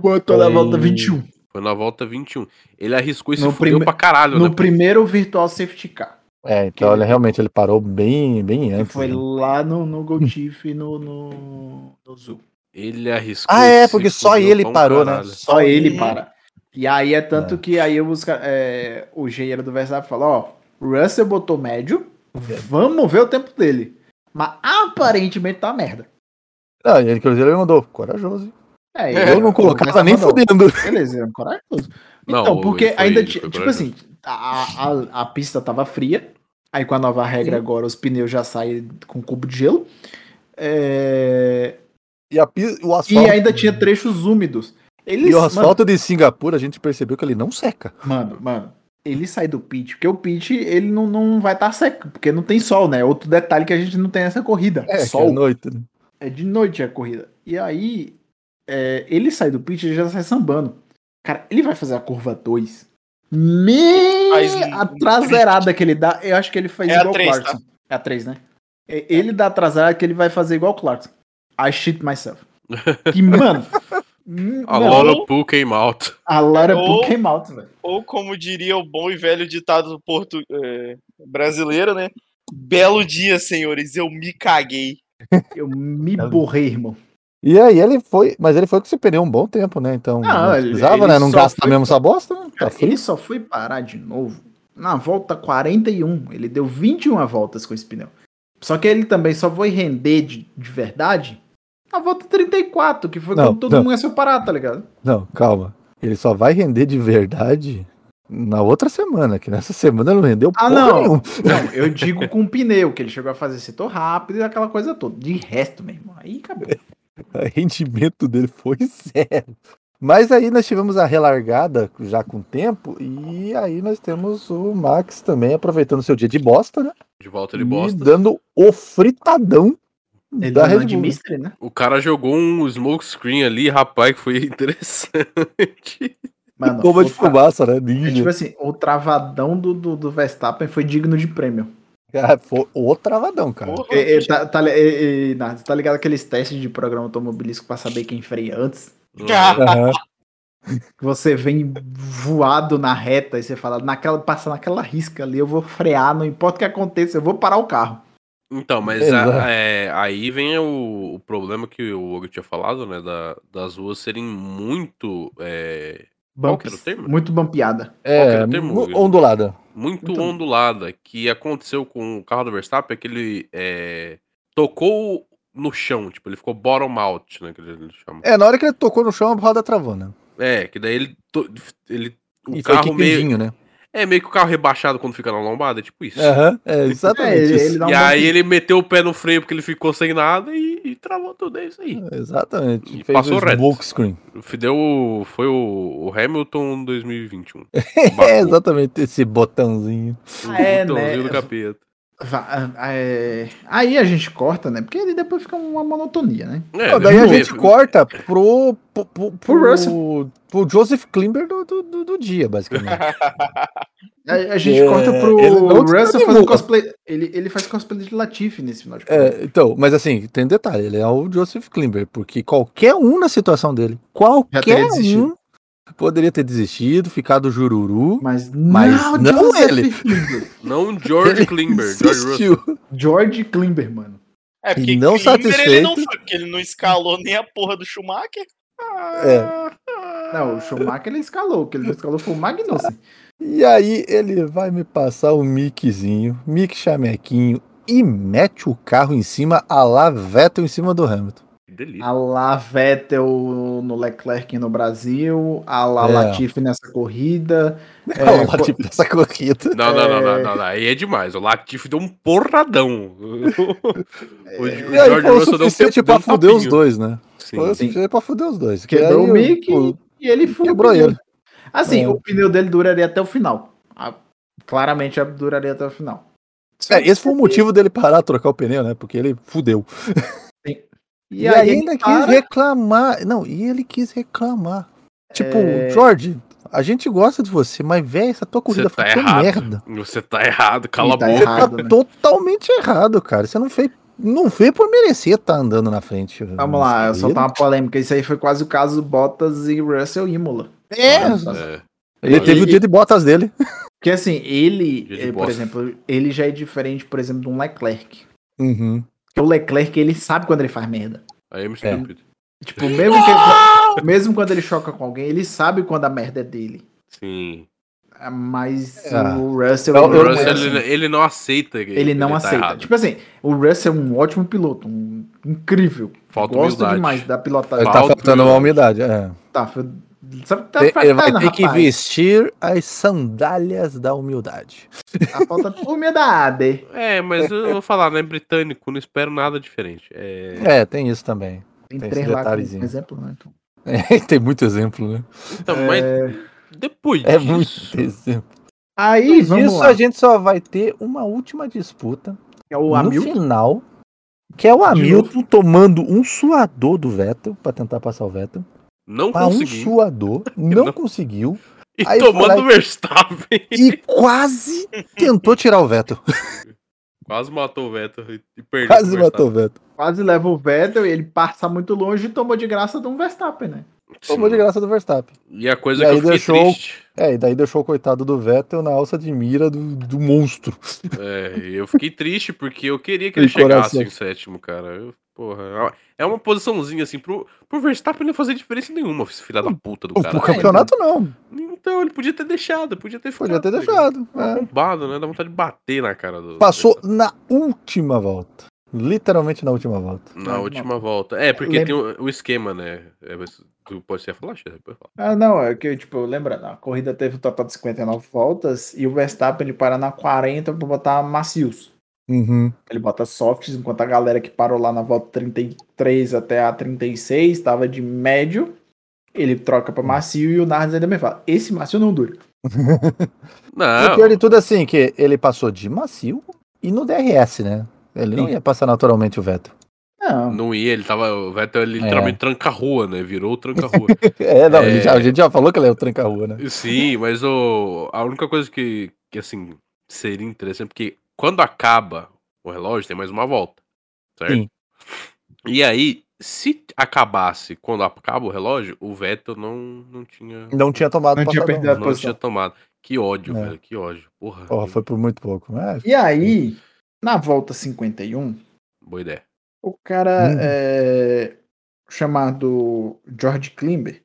E: Botou na volta 21.
C: Foi na volta 21. Ele arriscou e se
E: No
C: fudeu
E: prime-
C: pra caralho,
E: No
C: né?
E: primeiro virtual safety car.
B: É, então ele realmente ele parou bem, bem antes.
E: foi
B: né?
E: lá no, no Goltiff e no, no, no Zul.
C: Ele arriscou.
B: Ah, é, porque só ele
C: um
B: parou, né?
C: caralho.
E: Só ele para. E aí é tanto
B: É.
E: que aí os, é, o engenheiro do Verstappen falou, ó, o Russell botou médio, vamos ver o tempo dele. Mas aparentemente tá uma merda.
B: Não, ele, inclusive, ele mandou, corajoso.
E: É,
C: É,
B: eu não
E: o
B: colocava nem
E: Verstappen
B: fudendo.
E: mandou. Beleza, ele é um corajoso.
C: Não,
E: Então, porque
C: ele foi-
E: ainda
C: ele
E: tinha,
C: foi
E: tipo
C: corajoso.
E: assim, a, a, a pista tava fria, aí com a nova regra agora os pneus já saem com cubo de gelo. É,
B: E, a, o
E: E
B: asfalto,
E: ainda tinha trechos úmidos. Eles,
B: e o
E: mano,
B: asfalto de Singapura, a gente percebeu que ele não seca.
E: Mano, mano, ele sai do pit, porque o pit ele não, não vai estar seco, porque não tem sol, né? Outro detalhe que a gente não tem essa corrida.
B: É, é
E: sol.
B: noite, né?
E: É de noite a corrida. E aí, é, ele sai do pit e já sai sambando. Cara, ele vai fazer a curva 2. Me a traseirada que ele dá, eu acho que ele faz
D: É
E: igual o
D: três,
E: Clarkson. É a 3, né? É, Ele dá a traseirada que ele vai fazer igual o Clarkson. I shit myself. Que, mano.
C: A
E: não,
C: Lola Poo came out.
E: a Lara
D: Ou-
E: Poo came out, velho.
D: Ou como diria o bom e velho ditado portu... é, brasileiro, né? Belo dia, senhores, eu me caguei.
E: Eu me borrei, irmão.
B: E aí ele foi, mas ele foi com esse pneu um bom tempo, né? Então
E: Não,
B: não,
E: ele-
B: precisava,
E: ele
B: né? Não gasta mesmo
E: pra-
B: essa bosta, né? Tá
E: ele só foi parar de novo na volta 41. Ele deu 21 voltas com esse pneu. Só que ele também só foi render de, de verdade na volta 34, que foi
B: Não,
E: quando todo
B: não.
E: mundo começou a parar, tá ligado?
B: Não, calma. Ele só vai render de verdade na outra semana, que nessa semana não rendeu
E: Ah, não.
B: nenhuma.
E: Não, eu digo com o pneu, que ele chegou a fazer setor rápido e aquela coisa toda. De resto, meu irmão, aí acabou.
B: O rendimento dele foi zero. Mas aí nós tivemos a relargada já com tempo, e aí nós temos o Max também aproveitando seu dia de bosta, né?
C: De volta de
B: E
C: bosta.
B: dando o fritadão
E: Ele
B: da
E: tá
B: Red
E: de
B: Bull.
E: mystery, né?
C: O cara jogou um smoke screen ali, rapaz, que foi interessante.
E: Mano,
B: Bomba de
E: o tra-
B: fumaça, né?
E: é
B: Ninja.
E: tipo assim, o travadão do, do, do Verstappen foi digno de prêmio.
B: Cara, foi o travadão, cara.
D: Porra,
E: É, é, tá, tá, é, é, Nardo, tá ligado aqueles testes de programa automobilístico pra saber quem freia antes? Que você vem voado na reta e você fala, naquela, passa naquela risca ali, eu vou frear, não importa o que aconteça, eu vou parar o carro.
C: Então, mas a- é, aí vem o, o problema que o Hugo tinha falado, né? da- das ruas serem muito. é, Qual era o termo?
E: muito bampeada.
C: Qual que era
B: É,
C: o termo,
B: ondulada.
C: muito
E: Muito-
C: ondulada. Que aconteceu com o carro do Verstappen é que ele é, tocou no chão, tipo, ele ficou bottom out, né? Que ele chama.
B: É, na hora que ele tocou no chão, a roda travou, né?
C: É, que daí ele. ele o
B: e foi
C: carro meio.
B: né?
C: É meio que o carro rebaixado quando fica na lombada, é tipo isso.
B: Aham, é exatamente
E: É, ele-
B: isso.
E: ele um
C: E aí ele meteu o pé no freio porque ele ficou sem nada e, e travou tudo, é isso aí.
B: Exatamente.
C: E
B: Fez
C: passou
B: o
C: reto.
B: smoke screen.
C: Deu, o- foi o, o Hamilton 2021.
B: É, exatamente, esse botãozinho.
C: O
E: Ah, é,
C: botãozinho
E: né?
C: do capeta.
E: Va- é, Aí a gente corta, né? Porque ele depois fica uma monotonia, né?
C: É,
B: Não, daí a gente corta pro, pro, pro,
E: Pro Russell.
B: pro Joseph Klimber do, do, do- do dia, basicamente.
E: A, a gente
B: É,
E: corta pro Russell fazendo cosplay. Ele, ele faz cosplay de Latifi nesse final de.
B: É, então, mas assim, tem detalhe, ele é o Joseph Klimber, porque qualquer um na situação dele, qualquer um poderia ter desistido, ficado jururu.
E: Mas,
B: Mas não ele.
C: Não George Klimber, George.
E: George Klimber, mano.
D: É, porque
B: não
D: Klimber, ele não
B: satisfeito-
D: foi, porque ele não escalou nem a porra do Schumacher.
B: É.
E: Não, o Schumacher ele escalou. O que ele não escalou foi o Magnussen.
B: E aí ele vai me passar o miquezinho, mic chamequinho, e mete o carro em cima, a lá Vettel em cima do Hamilton.
C: Que delícia.
E: A lá Vettel no Leclerc no Brasil. A lá
B: É.
E: Latifi nessa corrida. É,
B: Olha lá,
E: co-
B: tipo, essa corrida.
C: Não, não, não, não,
E: É.
C: não, não, aí é demais. O Latifi deu um porradão. o,
B: E
C: George
B: foi o
C: Russell deu um
B: suficiente pra
C: um
B: fuder os dois, né?
C: Sim.
B: Foi o
E: Sim.
B: suficiente pra fuder os dois.
E: Quebrou
B: Que
E: o Mick
B: o-
E: e ele foi.
B: quebrou ele.
E: Assim,
B: É.
E: o pneu dele duraria até o final. Claramente duraria até o final.
B: É, esse foi o motivo dele parar, trocar o pneu, né? Porque ele fudeu.
E: E,
B: E,
E: ele
B: ainda quis
E: para-
B: reclamar. Não, e ele quis reclamar. Tipo,
E: É.
B: Jorge, a gente gosta de você, mas, velho, essa tua corrida
C: tá
B: foi merda.
C: Você tá errado, cala a
E: Tá
C: boca.
B: Você tá
E: né?
B: totalmente errado, cara. Você não fez, não fez por merecer estar andando na frente.
E: Vamos lá, eu soltar uma polêmica. Isso aí foi quase o caso Bottas e Russell Imola.
B: É,
C: É.
B: ele teve o dia de botas dele.
E: Porque assim, ele, eh, por exemplo, ele já é diferente, por exemplo, de um Leclerc.
B: Uhum.
E: Porque o Leclerc, ele sabe quando ele faz merda.
C: Aí I'm
B: É.
C: stupid.
E: Tipo, mesmo, que ele- mesmo quando ele choca com alguém, ele sabe quando a merda é dele.
C: Sim.
E: Ah, Mas
B: Ah.
E: o Russell,
B: Eu-
C: O
E: ele, é
C: Russell,
E: assim.
C: ele, ele não aceita. que
E: Ele não
C: tá
E: aceita.
C: errado.
E: Tipo assim, o Russell é um ótimo piloto, um incrível.
C: Falta
E: Gosto
C: humildade.
E: demais da
B: Ele
E: pilotagem.
B: tá
C: Falta
B: faltando uma
C: humildade.
B: umidade. É.
E: Tá, foi- sabe que tá
B: Tem- ele vai ter que
E: rapaz?
B: vestir as sandálias da humildade.
E: A falta de humildade.
C: É, mas eu vou falar, né? Britânico, não espero nada diferente. É...
B: É, tem isso também.
E: Tem,
B: Tem
E: três lá
B: detalhezinho.
E: exemplo, né? Então.
B: É, tem muito exemplo, né?
C: Então, mas depois
B: É
C: disso,
B: muito exemplo.
E: Aí,
B: disso,
E: lá.
B: a gente só vai ter uma última disputa
E: É o
B: no final, que é o Hamilton tomando um suador do Vettel pra tentar passar o Vettel.
C: Não
B: um
C: consegui.
B: suador, não,
C: Não.
B: conseguiu
C: E
B: Aí
C: tomando o Verstappen.
B: e quase tentou tirar o Vettel.
C: Quase matou o Vettel e perdeu.
B: Quase
C: pro
B: matou o Vettel.
E: Quase leva o Vettel e ele passa muito longe e tomou de graça de um Verstappen, né?
C: Verstappen.
B: Tomou de graça do Verstappen.
C: E a coisa
B: E
C: que eu fiquei
B: deixou-
C: triste.
B: É, e daí deixou o coitado do Vettel na alça de mira do, do monstro.
C: É, eu fiquei triste porque eu queria que ele chegasse em sétimo, cara. Eu, porra, é uma posiçãozinha assim pro, pro Verstappen não fazer diferença nenhuma, filho da puta do cara.
B: o campeonato não.
C: Então ele podia ter deixado, podia ter ficado.
B: Podia ter
C: tá
B: deixado. é.
C: Arrombado, né? Dá vontade de bater na cara do.
B: Passou
C: do
B: na última volta. Literalmente na última volta.
C: Na última volta. É, porque
E: Lembra-
C: tem o, o esquema, né? É, tu pode ser falar, Xê, depois fala.
E: Ah, não, é que, tipo, lembra, a corrida teve um total de 59 voltas e o Verstappen ele para na 40 pra botar macios.
B: Uhum.
E: Ele bota softs, enquanto a galera que parou lá na volta 33 até a 36 estava de médio. Ele troca pra macio e o Nardes ainda me fala: esse macio não dura.
B: E o
C: Não,
B: pior de tudo é assim, que ele passou de macio e no DRS, né? Ele não
E: Sim.
B: ia passar naturalmente o Vettel.
E: Não,
C: não ia, ele tava. O Vettel ele literalmente tranca-rua, né? Virou o tranca-rua.
B: É, não,
C: É.
B: já- a gente já falou que ele é o tranca-rua, né?
C: Sim, mas o, a única coisa que, que, assim, seria interessante, porque quando acaba o relógio, tem mais uma volta, certo?
B: Sim.
C: E aí, se acabasse quando acaba o relógio, o Vettel não, não tinha,
B: Não tinha tomado
E: Não tinha perdido a
C: não
E: posição.
C: tinha tomado. Que ódio,
B: É.
C: velho, que ódio. Porra,
B: Porra, foi por muito pouco. É,
E: E aí, na volta 51,
C: boa ideia.
E: o cara
B: Hum.
E: é, chamado George Klimber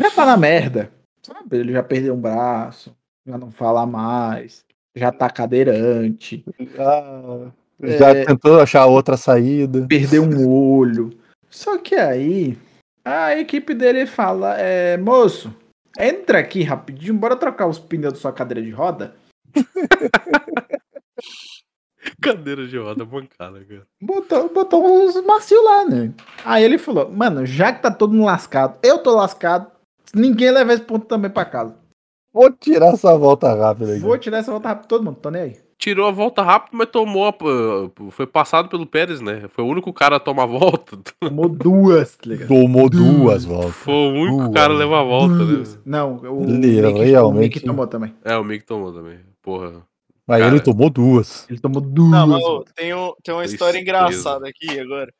E: já tá na merda. Sabe? Ele já perdeu um braço, já não fala mais, já tá cadeirante,
B: ah, já
E: É.
B: tentou achar outra saída.
E: perdeu um olho. Só que aí a equipe dele fala: é, moço, entra aqui rapidinho, bora trocar os pneus da sua cadeira de roda.
C: Cadeira de roda bancada, cara.
E: Botou, botou uns macios lá, né? Aí ele falou: mano, já que tá todo mundo lascado, eu tô lascado, ninguém leva esse ponto também pra casa.
B: Vou tirar essa volta rápida aqui.
E: Vou tirar essa volta rápido todo mundo, tô nem aí.
C: Tirou a volta rápido, mas tomou a, Foi passado pelo Pérez, né? Foi o único cara a tomar a volta.
E: Tomou duas, tá ligado?
B: Tomou duas voltas.
C: Foi o único
B: Duas.
C: cara a levar a volta,
E: Duas.
C: né?
E: Não, o
B: Ele
E: Mick, o
B: realmente-
E: Mick tomou também.
C: É, o Mick tomou também. Porra.
B: Mas
C: Cara.
B: ele tomou duas.
E: Ele tomou duas.
D: Não, mas tem, um- tem uma história engraçada aqui agora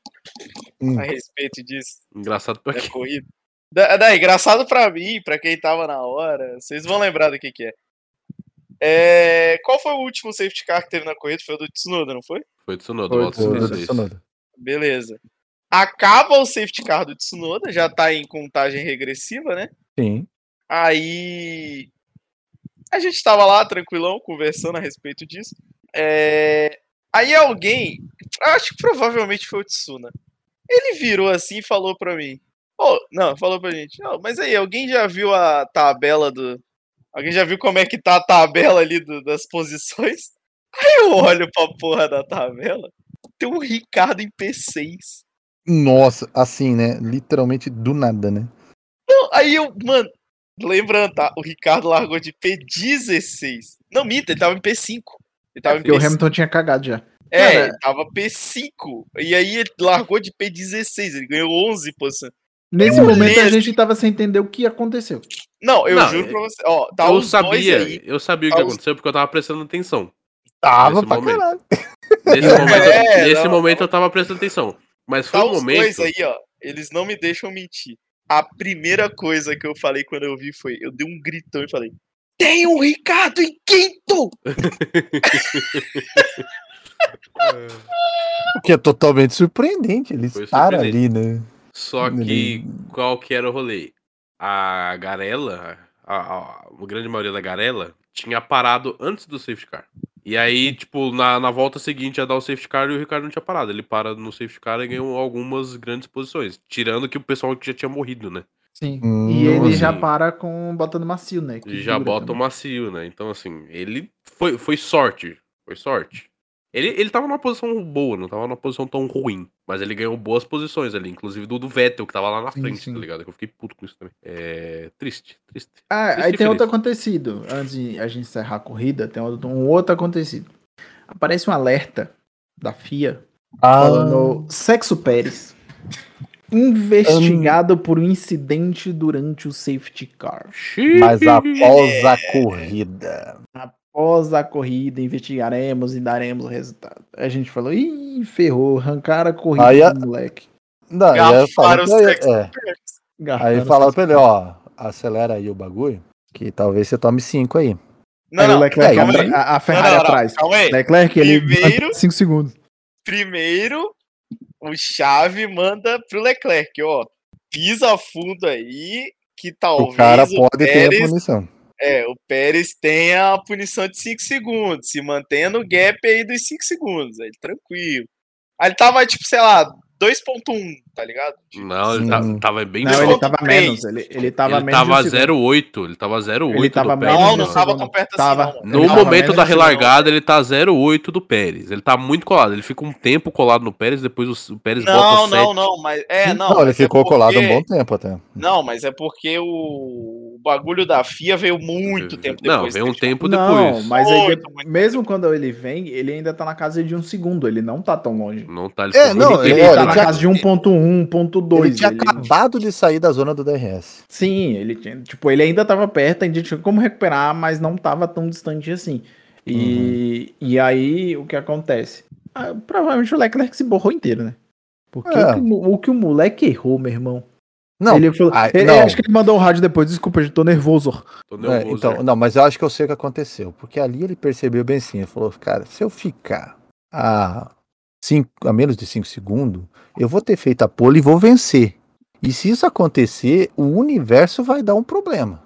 B: Hum.
D: a respeito disso,
C: Engraçado pra
D: da
C: quê?
D: corrida. Da, da, engraçado pra mim, pra quem tava na hora, vocês vão lembrar do que que é. É, Qual foi o último safety car que teve na corrida? Foi o do Tsunoda, não foi?
C: Foi Tsunoda,
E: Foi,
C: 56.
B: Tsunoda.
D: Beleza. Acaba o safety car do Tsunoda, já tá em contagem regressiva, né?
B: Sim.
D: Aí a gente tava lá tranquilão conversando a respeito disso. É, Aí alguém, acho que provavelmente foi o Tsuna. Ele virou assim e falou pra mim: "Ô, não, falou pra gente: "Ó, mas aí, alguém já viu a tabela do Alguém já viu como é que tá a tabela ali do- das posições?" Aí eu olho pra porra da tabela, tem um Ricardo em P6.
B: Nossa, assim, né? Literalmente do nada, né?
D: Não, aí eu, mano, lembrando, tá? O Ricardo largou de P16. Não, mita, ele tava em P5. Ele tava em
E: Porque o
D: P5.
E: Hamilton tinha cagado já.
D: É,
E: Cara-
D: ele tava P5. E aí ele largou de P16. Ele ganhou 11 posições.
E: Nesse
D: Eu
E: momento a gente tava sem entender o que aconteceu.
D: Não, eu
C: Não,
D: juro
C: é-
D: pra você. Ó, tá
C: eu sabia,
D: aí.
C: eu sabia o
D: Tá
C: que
D: os-
C: aconteceu porque eu tava prestando atenção.
B: Tava
C: Nesse
B: pra
C: momento.
B: caralho.
C: Nesse
D: É,
C: momento, nesse
D: não,
C: momento
D: não.
C: eu tava prestando atenção. Mas foi
D: Tá
C: um
D: os
C: momento.
D: dois aí, ó. Eles não me deixam mentir. A primeira coisa que eu falei quando eu vi foi: eu dei um gritão e falei: Tem um Ricardo em quinto!
B: O que é totalmente surpreendente. Ele
C: Foi
B: estar
C: surpreendente.
B: ali, né?
C: Só que
B: Ele-
C: qual que era o rolê? A Garela, a, a- a grande maioria da Garela, tinha parado antes do safety car. E aí, tipo, na, na volta seguinte ia dar o safety car e o Ricardo não tinha parado. Ele para no safety car e ganhou algumas grandes posições. Tirando que o pessoal que já tinha morrido, né?
E: Sim.
B: Hum,
E: e ele
C: assim-
E: já para com botando macio, né? que
C: E já bota o
E: também.
C: macio, né? Então, assim, ele foi, foi sorte. Foi sorte. Ele, ele tava numa posição boa, não tava numa posição tão ruim. Mas ele ganhou boas posições ali, inclusive do, do Vettel, que tava lá na
E: Sim,
C: frente,
E: sim.
C: tá ligado? Que eu fiquei puto com isso também. É. Triste, triste.
E: Ah,
C: Triste
E: aí tem outro acontecido. Antes de a gente encerrar a corrida, tem outro- um outro acontecido. Aparece um alerta da FIA
B: Ah,
E: falando Sexo Pérez investigado por um incidente durante o safety car.
B: mas após a corrida.
E: Após a corrida, investigaremos e daremos o resultado. A gente falou, ih, ferrou, arrancaram a corrida
B: Aí a-
E: do moleque.
B: Não, e aí falaram
D: os
B: é, aí falaram pra ele, ó, acelera aí o bagulho, que talvez você tome cinco aí.
D: Não,
E: Aí o
D: não,
E: Leclerc,
B: calma
E: atra-
D: aí.
E: a, a Ferrari
D: não, não,
E: atrás.
D: calma aí.
E: Leclerc, ele
D: Primeiro-
E: 5 segundos.
D: Primeiro, o Chave manda pro Leclerc, ó. Pisa fundo aí, que talvez
B: o cara pode ter a
D: Pérez,
B: punição.
D: É, o Pérez tenha a punição de 5 segundos, se mantendo o gap aí dos 5 segundos, aí tranquilo. Aí ele tava, tipo, sei lá, 2.1, tá ligado?
C: Não, ele tá- tava bem
E: Não, ele tava
D: 0.3.
E: menos. Ele, ele tava
C: ele
E: menos.
C: tava
E: segundo.
C: 0,8. Ele tava 0,8
E: Ele tava
C: do Pérez.
D: Não, não tava tão perto
E: Tava.
D: assim, não.
C: No momento da relargada, ele tá 0,8 do Pérez. Ele tá muito colado. Ele fica um tempo colado no Pérez, depois o, o Pérez
D: Não,
C: bota
D: não,
C: 7.
D: não, mas é, não.
B: Não, ele
D: é
B: ficou colado um
D: porque-
B: bom tempo até.
D: Não, mas é porque o, o bagulho da FIA veio muito tempo depois.
C: Não, veio um
D: né?
C: tempo
E: Não,
C: depois.
E: mas aí, mesmo quando ele vem, ele ainda tá na casa de um segundo. Ele não tá tão longe.
C: Não tá ele
B: É, não,
C: muito
E: Ele,
B: ele-
E: tá na casa de 1.1, 1.2.
B: ele tinha
E: ele-
B: acabado de sair da zona do DRS.
E: Sim, ele tinha. Tipo, ele ainda tava perto, ainda tinha como recuperar, mas não tava tão distante assim. E,
B: Uhum.
E: e aí, o que acontece? Ah, provavelmente o Leclerc se borrou inteiro, né? Porque
B: É.
E: o, que, o que o moleque errou, meu irmão.
B: Não,
E: ele falou.
B: ah,
E: ele-
B: não.
E: Acho que ele mandou um rádio depois. Desculpa, gente, tô nervoso.
C: Tô
B: É,
C: nervoso,
B: então,
C: né?
B: não, mas eu acho que eu sei o que aconteceu. Porque ali ele percebeu bem assim. Ele falou, cara, se eu ficar a, cinco, a menos de 5 segundos, eu vou ter feito a pole e vou vencer. E se isso acontecer, o universo vai dar um problema.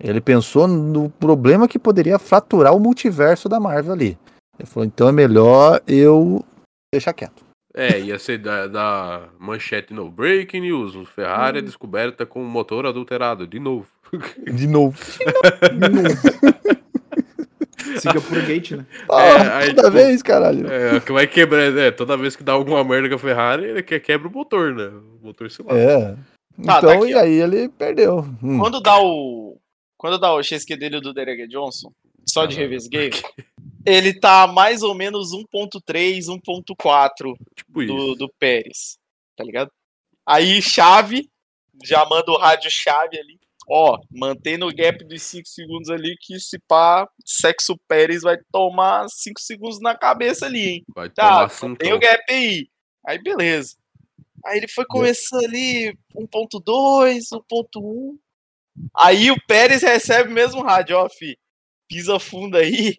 B: Ele pensou no problema que poderia fraturar o multiverso da Marvel ali. Ele falou, então é melhor eu deixar quieto.
C: É, ia ser da, da manchete no Breaking News. O Ferrari é descoberta com motor adulterado, de novo.
B: De novo.
E: Singapore Gate, né?
B: Ah,
C: aí,
B: toda
C: tipo,
B: vez, caralho.
C: É, que vai quebrar, né? Toda vez que dá alguma merda com a Ferrari, ele que- quebra o motor, né? O motor se lasca.
B: É.
D: Tá,
B: Então,
D: tá aqui,
B: e
D: ó.
B: aí ele perdeu. Hum.
D: Quando dá o. Quando dá o XQ dele do Derek Johnson, só de
C: Ah,
D: revesguei, ele tá mais ou menos 1.3, 1.4
C: Tipo
D: do, do Pérez. Tá ligado? Aí chave, já manda o rádio chave ali. Ó, mantém no gap dos 5 segundos ali que se pá, sexo Pérez vai tomar 5 segundos na cabeça ali, hein?
C: Vai
D: Tá, tem o gap aí. Aí beleza. Aí ele foi começando ali 1.2, 1.1. Aí o Pérez recebe o mesmo rádio, ó, fi. Pisa fundo aí,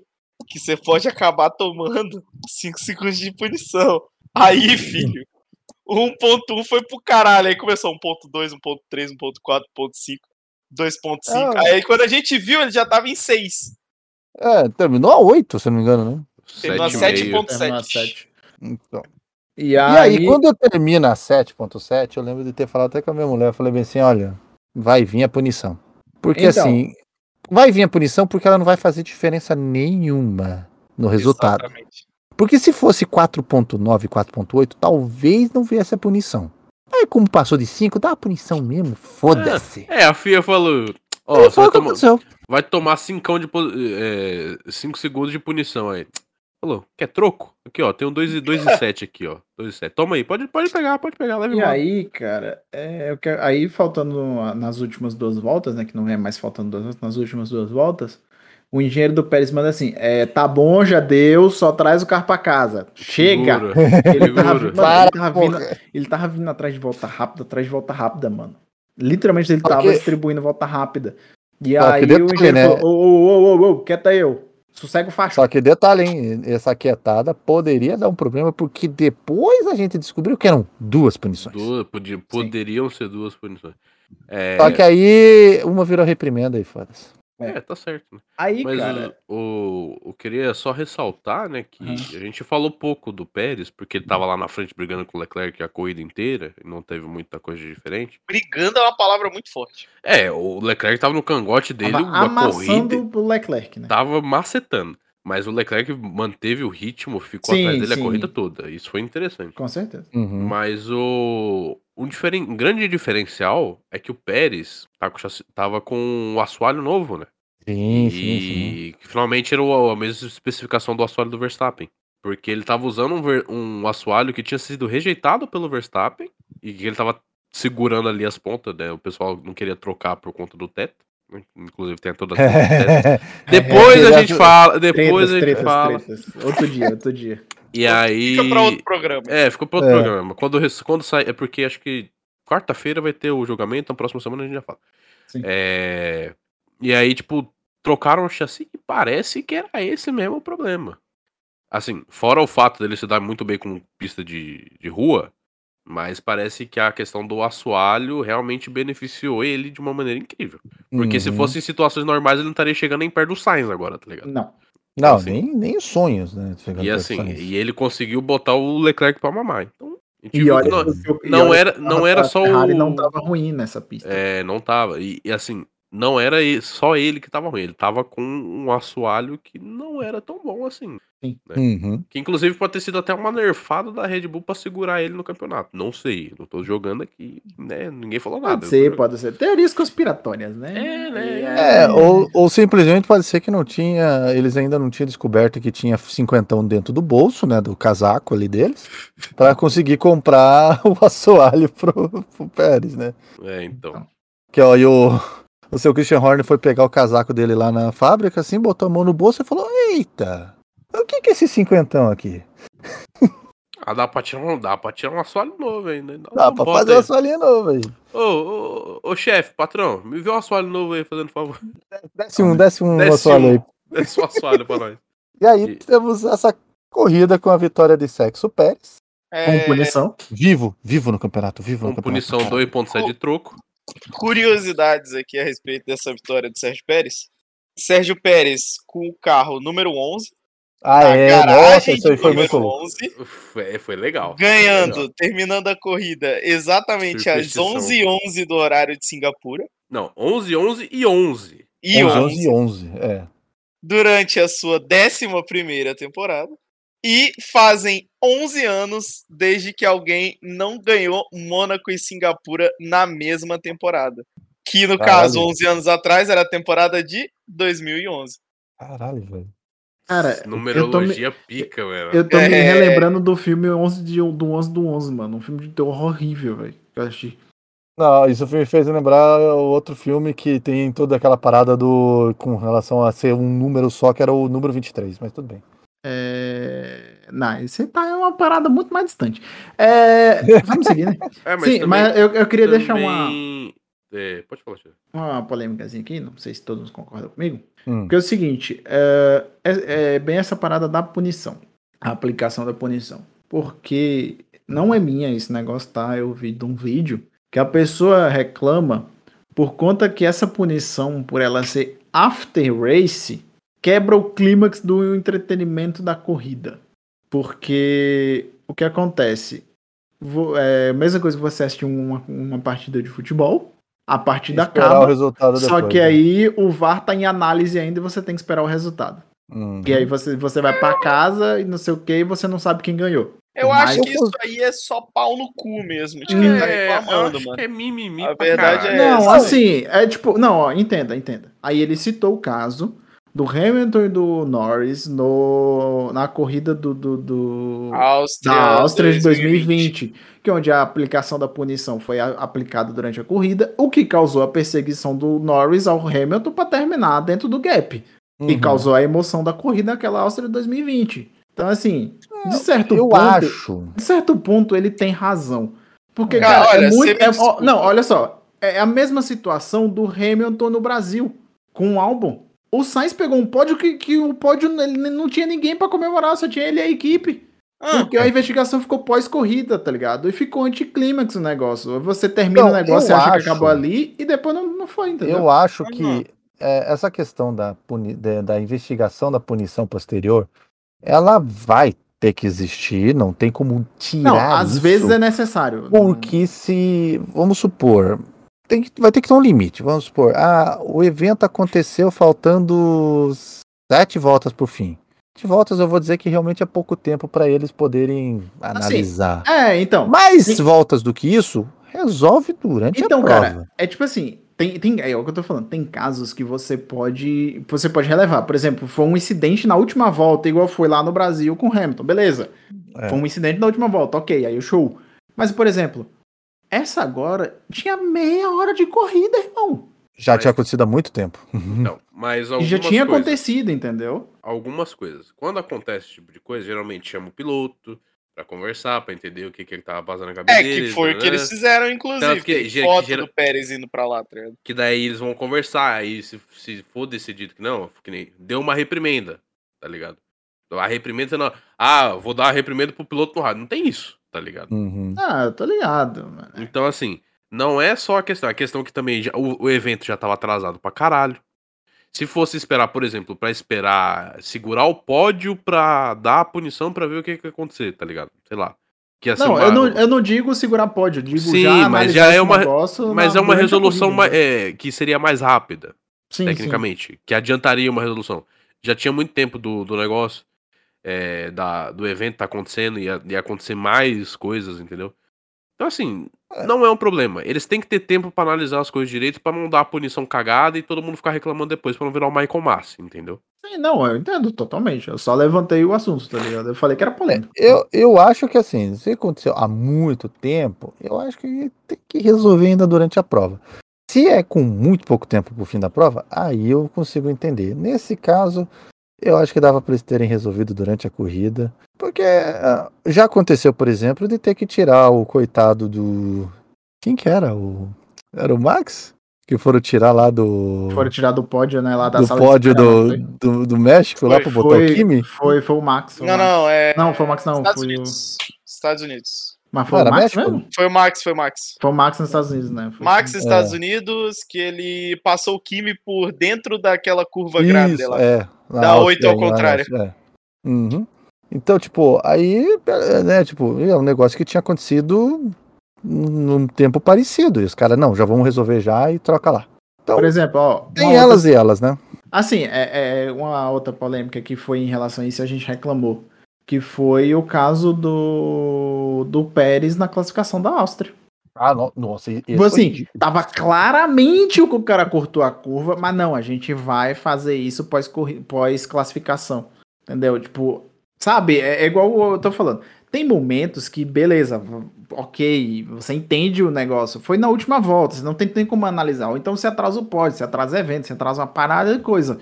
D: que você pode acabar tomando 5 segundos de punição. Aí, filho, o 1.1 foi pro caralho. Aí começou 1.2, 1.3, 1.4, 1.5, 2.5.
B: Ah.
D: Aí quando a gente viu, ele já tava em 6.
B: É, terminou a 8, se eu não me engano, né?
D: Terminou a
C: Sete e meio.
D: 7.7.
E: Terminou a sete.
B: Então.
E: E
B: E
E: aí,
B: aí, quando termina a 7.7, eu lembro de ter falado até com a minha mulher, eu falei bem assim, olha, vai vir a punição. Porque
E: Então.
B: assim, vai vir a punição porque ela não vai fazer diferença nenhuma no resultado.
D: Exatamente.
B: Porque se fosse 4.9, 4.8, talvez não viesse a punição. Aí como passou de 5, dá a punição mesmo, foda-se.
C: É, a FIA falou. Ó,
B: foi
C: vai tomar,
B: aconteceu.
C: vai tomar 5 segundos de punição aí. Falou, quer troco? Aqui, ó, tem um 2 e 2 e 7 aqui, ó. 2 e 7. Toma aí, pode, pode pegar, pode pegar, leva
E: E
C: embora.
E: aí, cara, é, eu quero- aí faltando nas últimas duas voltas, né? Que não é mais faltando duas voltas, nas últimas duas voltas, o engenheiro do Pérez manda assim: é, tá bom, já deu, só traz o carro pra casa. Chega! Ele tava, ele, vindo, ele tava vindo atrás de volta rápida, atrás de volta rápida, mano. Literalmente ele tava distribuindo volta rápida. E
B: Só
E: aí o
B: detalhe,
E: engenheiro
B: né?
E: falou: ô, ô, ô, ô, ô, quieta eu. Sossega o facho.
B: Só que detalhe, hein? Essa quietada poderia dar um problema, porque depois a gente descobriu que eram duas punições.
C: Duas, podia- poderiam ser duas punições. É,
B: Só que aí uma virou reprimenda e foda-se.
C: É, tá certo. Né?
E: Aí,
C: Mas
E: cara.
C: o, o- eu queria só ressaltar, né, que
E: Aham.
C: a gente falou pouco do Pérez, porque ele tava lá na frente brigando com o Leclerc a corrida inteira, e não teve muita coisa diferente.
D: Brigando é uma palavra muito forte.
C: É, o Leclerc tava no cangote dele
E: Tava
C: uma corrida,
E: o Leclerc, né?
C: tava macetando. Mas o Leclerc manteve o ritmo, ficou
E: Sim,
C: atrás dele
E: sim.
C: a corrida toda. Isso foi interessante.
E: Com certeza.
B: Uhum.
C: Mas o. Um, diferen... um grande diferencial é que o Pérez tá com chassi- tava com o assoalho novo, né?
B: Sim,
C: e
B: sim, sim.
C: finalmente era a mesma especificação do assoalho do Verstappen. Porque ele tava usando um, ver- um assoalho que tinha sido rejeitado pelo Verstappen e que ele tava segurando ali as pontas, né? O pessoal não queria trocar por conta do teto. né? Inclusive tem toda a teto. Depois a gente fala, depois
E: Tretas,
C: a gente
E: tretas,
C: fala.
E: tretas. Outro dia, outro dia.
C: E aí.
D: Fica pra outro programa.
C: É, ficou pra outro
B: É.
C: programa. Quando, quando sai. É porque acho que quarta-feira vai ter o julgamento, na próxima semana a gente já fala.
E: Sim.
C: É, E aí, tipo, trocaram o chassi e parece que era esse mesmo o problema. Assim, fora o fato dele se dar muito bem com pista de, de rua, mas parece que a questão do assoalho realmente beneficiou ele de uma maneira incrível. Porque se
B: Uhum.
C: fosse em situações normais, ele não estaria chegando nem perto do Sainz agora, tá ligado?
E: Não.
B: Não,
C: assim-
B: nem, nem os sonhos, né?
C: E assim, e ele conseguiu botar o Leclerc pra mamar. Então, a gente
E: E
C: viu
E: olha,
C: que não,
E: e
C: não era- não era só
E: Ferrari
C: o-
E: não tava ruim nessa pista.
C: É, não tava. E, e, assim, não era só ele que tava ruim. Ele tava com um assoalho que não era tão bom assim.
B: Uhum.
C: Que inclusive pode ter sido até uma nerfada da Red Bull pra segurar ele no campeonato. Não sei. Não tô jogando aqui, né? Ninguém falou nada.
E: Pode ser, pode ser. Teorias conspiratórias, né?
C: É, né?
B: É, ou, ou simplesmente pode ser que não tinha. Eles ainda não tinham descoberto que tinha cinquentão dentro do bolso, né? Do casaco ali deles, pra conseguir comprar o assoalho pro, pro Pérez, né?
C: É, então.
B: Que ó, e o, o seu Christian Horner foi pegar o casaco dele lá na fábrica, assim, botou a mão no bolso e falou: Eita, o que que é esse cinquentão aqui?
C: Ah, dá pra tirar um, dá pra tirar um assoalho novo ainda. Dá,
B: Dá pra fazer
C: aí.
B: um assoalhinho novo aí.
C: Ô, ô, ô, chefe, patrão, me vê um assoalho novo aí, fazendo favor.
B: Desce um, desce um
C: Desce
B: assoalho
C: um.
B: aí.
C: Desce um assoalho pra nós.
B: E aí
C: E-
B: temos essa corrida com a vitória de Sexo Pérez.
D: É,
E: Com punição.
B: Vivo, vivo no campeonato, vivo no
C: Com
B: campeonato.
C: punição 2.7 de troco.
D: curiosidades aqui a respeito dessa vitória do Sérgio Pérez. Sérgio Pérez com o carro número 11,
B: Ah, é, nossa,
D: garagem
B: isso aí foi
D: número
B: muito louco.
D: 11,
C: Foi, foi legal.
D: ganhando,
C: Foi legal.
D: terminando a corrida exatamente às
C: Superstição.
D: 11h11 do horário de Singapura.
C: Não, 11, 11 e 11.
D: E
B: 11,
D: 11
B: 11 e 11, é.
D: durante a sua 11ª temporada. E fazem 11 anos desde que alguém não ganhou Mônaco e Singapura na mesma temporada. Que no
B: Caralho.
D: caso, 11 anos atrás, era a temporada de 2011.
B: Caralho, velho.
E: Cara,
C: Numerologia pica, velho.
E: Eu tô me
D: É.
E: relembrando do filme 11 de, do 11 do 11, mano. Um filme de terror horrível, velho. que Eu achei.
B: Não, isso me fez lembrar o outro filme que tem toda aquela parada do com relação a ser um número só, que era o número 23, mas tudo bem.
E: É... Não, isso aí tá é uma parada muito mais distante. É... Vamos seguir, né?
C: É, mas
E: Sim,
C: também-
E: mas eu, eu queria deixar uma,
C: também- É, pode falar, Tio.
E: uma polêmicazinha aqui, não sei se todos concordam comigo.
B: Hum.
E: Porque é o seguinte, é, é- é bem essa parada da punição, a aplicação da punição. Porque não é minha esse negócio, tá? Eu vi de um vídeo que a pessoa reclama por conta que essa punição, por ela ser after race, quebra o clímax do entretenimento da corrida. Porque o que acontece? Vo- É a mesma coisa que você assistir uma, uma partida de futebol, a partida
B: Esperar o
E: acaba,
B: resultado
E: só
B: depois,
E: que
B: né?
E: aí o VAR tá em análise ainda e você tem que esperar o resultado.
B: Hum.
E: E aí você, você vai pra casa e não sei o que e você não sabe quem ganhou.
D: Eu
E: Mas
D: acho que isso aí é só pau no cu mesmo, de quem tá
C: É, eu
D: reclamando, mano.
C: que é mimimi
D: A
C: pra
D: verdade
C: caralho.
D: É,
E: não,
D: sabe?
E: assim, é tipo. Não, ó, entenda, entenda. Aí ele citou o caso do Hamilton e do Norris no, na corrida do, do, do-
D: Áustria,
E: da Áustria de 2020, que é onde a aplicação da punição foi a- aplicada durante a corrida, o que causou a perseguição do Norris ao Hamilton para terminar dentro do gap. E
B: Uhum.
E: causou a emoção da corrida naquela Áustria de 2020. Então, assim, de certo
B: Eu
E: ponto.
B: acho.
E: De certo ponto, ele tem razão. Porque,
D: Cara,
E: cara,
D: olha,
E: é muito. é- ó, não, olha só. É a mesma situação do Hamilton no Brasil, com o álbum. O Sainz pegou um pódio que, que o pódio ele não tinha ninguém pra comemorar, só tinha ele e a equipe.
D: Ah,
E: Porque a investigação ficou pós-corrida, tá ligado? E ficou anticlímax o negócio. Você termina
B: Não,
E: o negócio, você acha
B: acho-
E: que acabou ali e depois não, não foi, entendeu?
B: Eu acho que é, essa questão da, puni- da, da investigação da punição posterior, ela vai ter que existir, não tem como tirar
E: não, às
B: isso,
E: vezes é necessário.
B: Porque se, vamos supor, tem que- vai ter que ter um limite, vamos supor, ah, o evento aconteceu faltando sete voltas pro fim. de voltas eu vou dizer que realmente é pouco tempo para eles poderem analisar.
E: É, então.
B: Mais voltas do que isso, resolve durante
E: Então,
B: a prova.
E: cara, é tipo assim, tem, tem, é o que eu tô falando, tem casos que você pode, você pode relevar. Por exemplo, foi um incidente na última volta, igual foi lá no Brasil com o Hamilton, beleza.
B: É.
E: Foi um incidente na última volta, ok, aí o show. Mas, por exemplo, essa agora tinha meia hora de corrida, irmão.
B: Já
C: Mas-
B: tinha acontecido há muito tempo.
C: Não, mas
E: E
C: algumas
E: já tinha
C: coisas,
E: acontecido, entendeu?
C: algumas coisas. Quando acontece esse tipo de coisa, geralmente chama o piloto pra conversar, pra entender o que que ele tava passando na cabeça
D: É,
C: deles,
D: que foi o que
C: né?
D: eles fizeram, inclusive.
C: Que
D: Tem foto
C: que
D: do Pérez indo pra lá, tá ligado?
C: Que daí eles vão conversar, aí se, se for decidido que não, que nem, deu uma reprimenda, tá ligado? A reprimenda, você não, ah, vou dar a reprimenda pro piloto no rádio. Não tem isso, tá ligado?
B: Uhum.
E: Ah, eu tô ligado, mano.
C: Então, assim, não é só a questão. A questão que também já- o, o evento já tava atrasado pra caralho. Se fosse esperar, por exemplo, pra esperar segurar o pódio pra dar a punição pra ver o que que ia acontecer, tá ligado? Sei lá. Que ia ser
E: Não,
C: uma-
E: eu não, eu não digo segurar pódio, eu digo
C: Sim,
E: já
C: mas já é uma-
E: negócio
C: Mas é uma resolução mais,
E: né?
C: é, que seria mais rápida,
E: Sim, sim.
C: tecnicamente. Que adiantaria uma resolução. Já tinha muito tempo do, do negócio, é, da, do evento tá acontecendo, ia, ia acontecer mais coisas, entendeu? Então, assim, não é um problema. Eles têm que ter tempo pra analisar as coisas direito, pra não dar a punição cagada e todo mundo ficar reclamando depois, pra não virar o Michael Massi, entendeu?
E: Sim, não, eu entendo totalmente. Eu só levantei o assunto, tá ligado? Eu falei que era polêmico.
B: Eu, eu acho que assim, se aconteceu há muito tempo, eu acho que tem que resolver ainda durante a prova. Se é com muito pouco tempo pro fim da prova, aí eu consigo entender. Nesse caso, eu acho que dava para eles terem resolvido durante a corrida. Porque ah, já aconteceu, por exemplo, de ter que tirar o coitado do. Quem que era? O... Era o Max? Que foram tirar lá do.
E: Foram tirar do pódio, né, lá da
B: do
E: sala
B: pódio do, do, do México lá
D: Foi,
B: pra botar o Kimi?
E: foi, foi o Max. foi o
D: Não,
E: Max.
D: não, é.
E: Não, foi o Max não,
D: Estados
E: foi o-
D: Unidos. Estados Unidos.
E: Mas foi o Max
B: México?
E: mesmo?
D: Foi o Max, foi o Max.
E: Foi o Max nos Estados Unidos, né? Foi
D: Max,
E: assim.
D: Estados Unidos, que ele passou o Kimi por dentro daquela curva grande
B: Isso,
D: lá.
B: é. Na
D: Dá
B: Áustria,
D: oito ao
B: lá na
D: contrário.
B: Áustria, é. Uhum. Então, tipo, aí, é, né, tipo, é um negócio que tinha acontecido num tempo parecido. E os caras, não, já vamos resolver já e troca lá. Então,
E: Por exemplo, ó.
B: tem elas
E: outra-
B: e elas, né?
E: Assim, é, é uma outra polêmica que foi em relação a isso, a gente reclamou. Que foi o caso do, do Pérez na classificação da Áustria.
B: Ah, no- nossa,
E: Tipo assim, tava claramente o que o cara cortou a curva, mas não, a gente vai fazer isso pós-classificação. entendeu? Tipo, sabe? É, é igual eu tô falando. Tem momentos que, beleza, ok, você entende o negócio. Foi na última volta, você não tem, tem como analisar. Ou então você atrasa o pódio, você atrasa evento, você atrasa uma parada de coisa.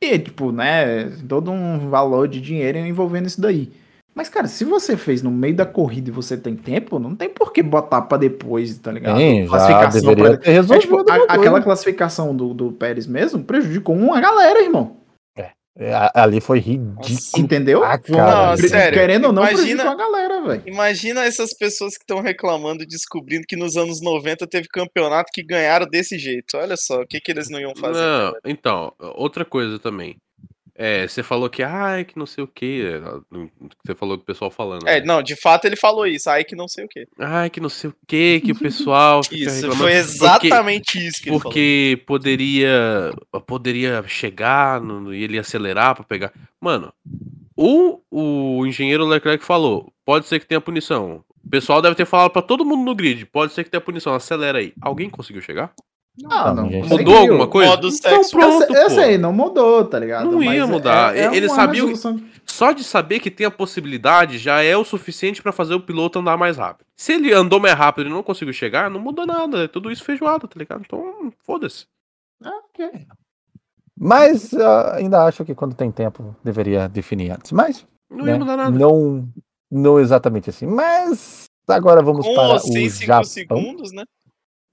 E: E, tipo, né, todo um valor de dinheiro envolvendo isso daí. Mas, cara, se você fez no meio da corrida e você tem tempo, não tem por que botar pra depois, tá ligado?
B: Sim, já deveria
E: pra-
B: ter
E: É,
B: resolvido.
E: tipo, a- aquela classificação do, do Pérez mesmo prejudicou uma galera, irmão.
B: É, ali foi ridículo.
E: Entendeu?
B: Ah, cara.
D: Não, sério,
E: Querendo ou não,
D: imagina-
E: a galera, velho.
D: Imagina essas pessoas que estão reclamando e descobrindo que nos anos 90 teve campeonato que ganharam desse jeito. Olha só, o que, que eles não iam fazer?
C: Não, então, outra coisa também. É, você falou que, ai, que não sei o que. Você falou do pessoal falando.
D: É,
C: né?
D: não, de fato ele falou isso. Aí que não sei o quê.
C: Ai, que não sei o que, que o pessoal.
D: Isso, foi
C: Porque-
D: exatamente isso que ele falou.
C: Porque poderia poderia chegar no- e ele acelerar pra pegar. Mano, o, o engenheiro Leclerc falou: pode ser que tenha punição. O pessoal deve ter falado pra todo mundo no grid: pode ser que tenha punição, acelera aí. Alguém conseguiu chegar?
E: Ah, não.
B: Gente,
C: Mudou
E: conseguiu.
C: alguma coisa?
D: Modo
C: então
D: sexo.
C: pronto,
E: eu, sei- eu sei, não mudou, tá ligado?
C: Não ia
E: Mas
C: mudar.
E: é- é
C: sabiam-
E: resolução-
C: Só de saber que tem a possibilidade já é o suficiente pra fazer o piloto andar mais rápido. Se ele andou mais rápido e não conseguiu chegar, não muda nada. É tudo isso feijoada, tá ligado? Então, foda-se.
E: Ah, ok.
B: Mas ah, ainda acho que quando tem tempo deveria definir antes. Mas
C: Não
B: né,
C: ia mudar nada.
B: não, não exatamente assim. Mas agora vamos
D: Com
B: para
D: os
B: o
D: 6, 5
B: Japão.
D: segundos, né?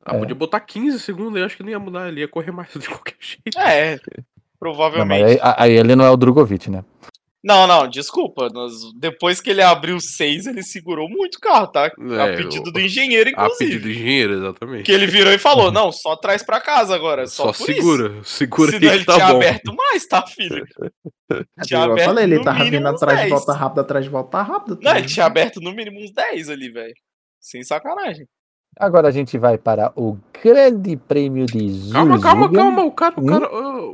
C: Ah,
B: É.
C: podia botar 15 segundos, eu acho que não ia mudar, ele ia correr mais de qualquer jeito.
D: É,
B: Não, mas
D: provavelmente.
B: aí, aí ele não é o Drogovic, né?
D: Não, não, desculpa. nós- depois que ele abriu 6, ele segurou muito o carro, tá? a
C: É,
D: pedido
C: o-
D: do engenheiro,
C: A
D: inclusive.
C: pedido do engenheiro, exatamente.
D: Que ele virou e falou: não, só traz pra casa agora. Só,
C: Só,
D: por
C: segura,
D: Isso.
C: segura
D: Senão
C: aí
D: ele
C: tá
D: tinha
C: bom.
D: aberto mais, tá, filho? Tinha
E: Eu
D: aberto
E: falei, ele
D: no
E: tava vindo atrás de
D: 10.
E: volta rápido, atrás de volta rápido. tá
D: Não, ele
E: ligado?
D: tinha aberto no mínimo uns 10 ali, velho. Sem sacanagem.
B: Agora a gente vai para o Grande Prêmio de Zulzurgian.
C: Calma, calma, calma, o cara, o
B: Hum?
C: cara,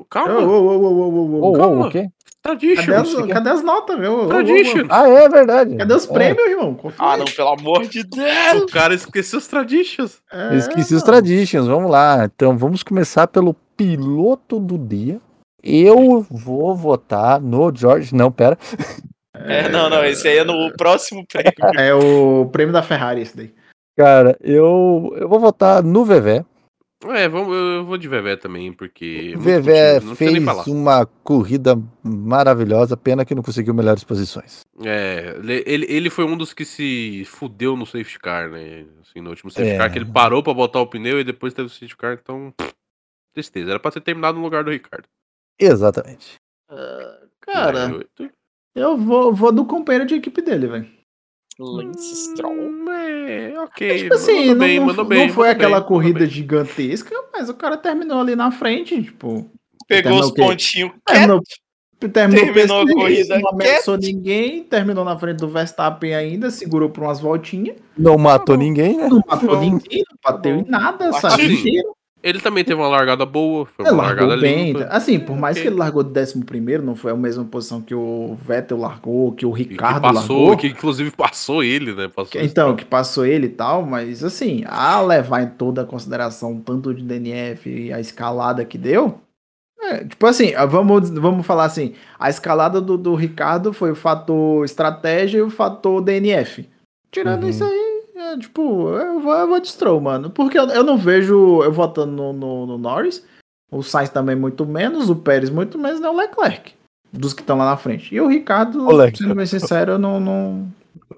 C: calma.
E: Ô, ô,
C: calma.
B: o quê?
C: Tradition.
E: Cadê as, cadê as notas, meu?
C: Tradition.
B: Ah, é verdade.
E: Cadê os
B: É,
E: prêmios, irmão? Confia
D: Ah, não, pelo amor de Deus!
C: O cara esqueceu os Traditions.
E: É,
B: Esqueci os traditions, vamos lá. Então vamos começar pelo piloto do dia. Eu vou votar no George. Não, pera.
D: É, não, não, esse aí é no próximo prêmio.
E: É o prêmio da Ferrari, esse daí.
B: Cara, eu, eu vou votar no Vevé.
C: É, vamos, eu vou de Vevé também, porque. é
B: Vevé fez uma corrida maravilhosa, pena que não conseguiu melhores posições.
C: É, ele- ele, foi um dos que se fudeu no safety car, né? Assim, no último safety
B: É.
C: car, que ele parou pra botar o pneu e depois teve o safety car, então. Tristeza. Era pra ter terminado no lugar do Ricardo.
B: Exatamente.
E: Cara,
C: Né, eu-
E: eu vou, vou do companheiro de equipe dele, velho.
D: Lance Stroll.
C: Hum, É, ok.
E: Tipo assim,
C: mandou
E: não,
C: bem,
E: não,
C: mandou
E: não
C: bem,
E: foi aquela
C: bem,
E: corrida
C: bem.
E: gigantesca, mas o cara terminou ali na frente, tipo.
D: Pegou os pontinhos
E: Terminou, terminou,
D: Terminou a
E: P6,
D: corrida
E: não ameaçou ninguém, terminou na frente do Verstappen ainda, segurou por umas voltinhas,
B: Não matou ninguém, né?
E: não matou ninguém, não bateu em nada, sabe? Inteiro.
C: Ele também teve uma largada boa, foi
E: Ele
C: uma largada
E: bem.
C: limpa.
E: Assim, por mais que ele largou de 11 primeiro, não foi a mesma posição que o Vettel largou, que o
C: E que
E: Ricardo
C: passou,
E: largou.
C: que inclusive passou ele, né? Passou
E: Que- Então, que passou ele e tal, mas assim, a levar em toda a consideração tanto de DNF e a escalada que deu. é, tipo assim, ah, vamos, vamos falar assim: a escalada do, do Ricardo foi o fator estratégia e o fator DNF. Tirando
B: Uhum.
E: isso aí, é, tipo, eu vou, eu vou de Stroll, mano. Porque eu, eu não vejo eu votando no, no, no Norris, o Sainz também muito menos, o Pérez muito menos, né? O Leclerc, dos que estão lá na frente. E o Ricardo,
B: O Leclerc.
E: sendo bem sincero, eu não. não...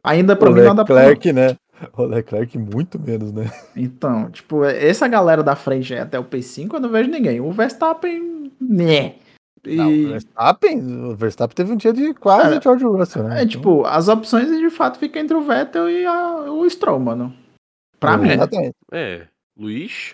E: Ainda pra
B: O
E: mim pra.
B: Leclerc, né? O Leclerc muito menos, né?
E: Então, tipo, essa galera da frente aí até o P5 eu não vejo ninguém. O Verstappen, né. E,
B: Não, o Verstappen, o Verstappen teve um dia de quase
E: É,
B: George Russell, né?
E: é tipo, as opções de fato ficam entre o Vettel e a- o Stroll, mano. Pra
B: Então,
E: mim.
B: Exatamente.
C: É, Luiz.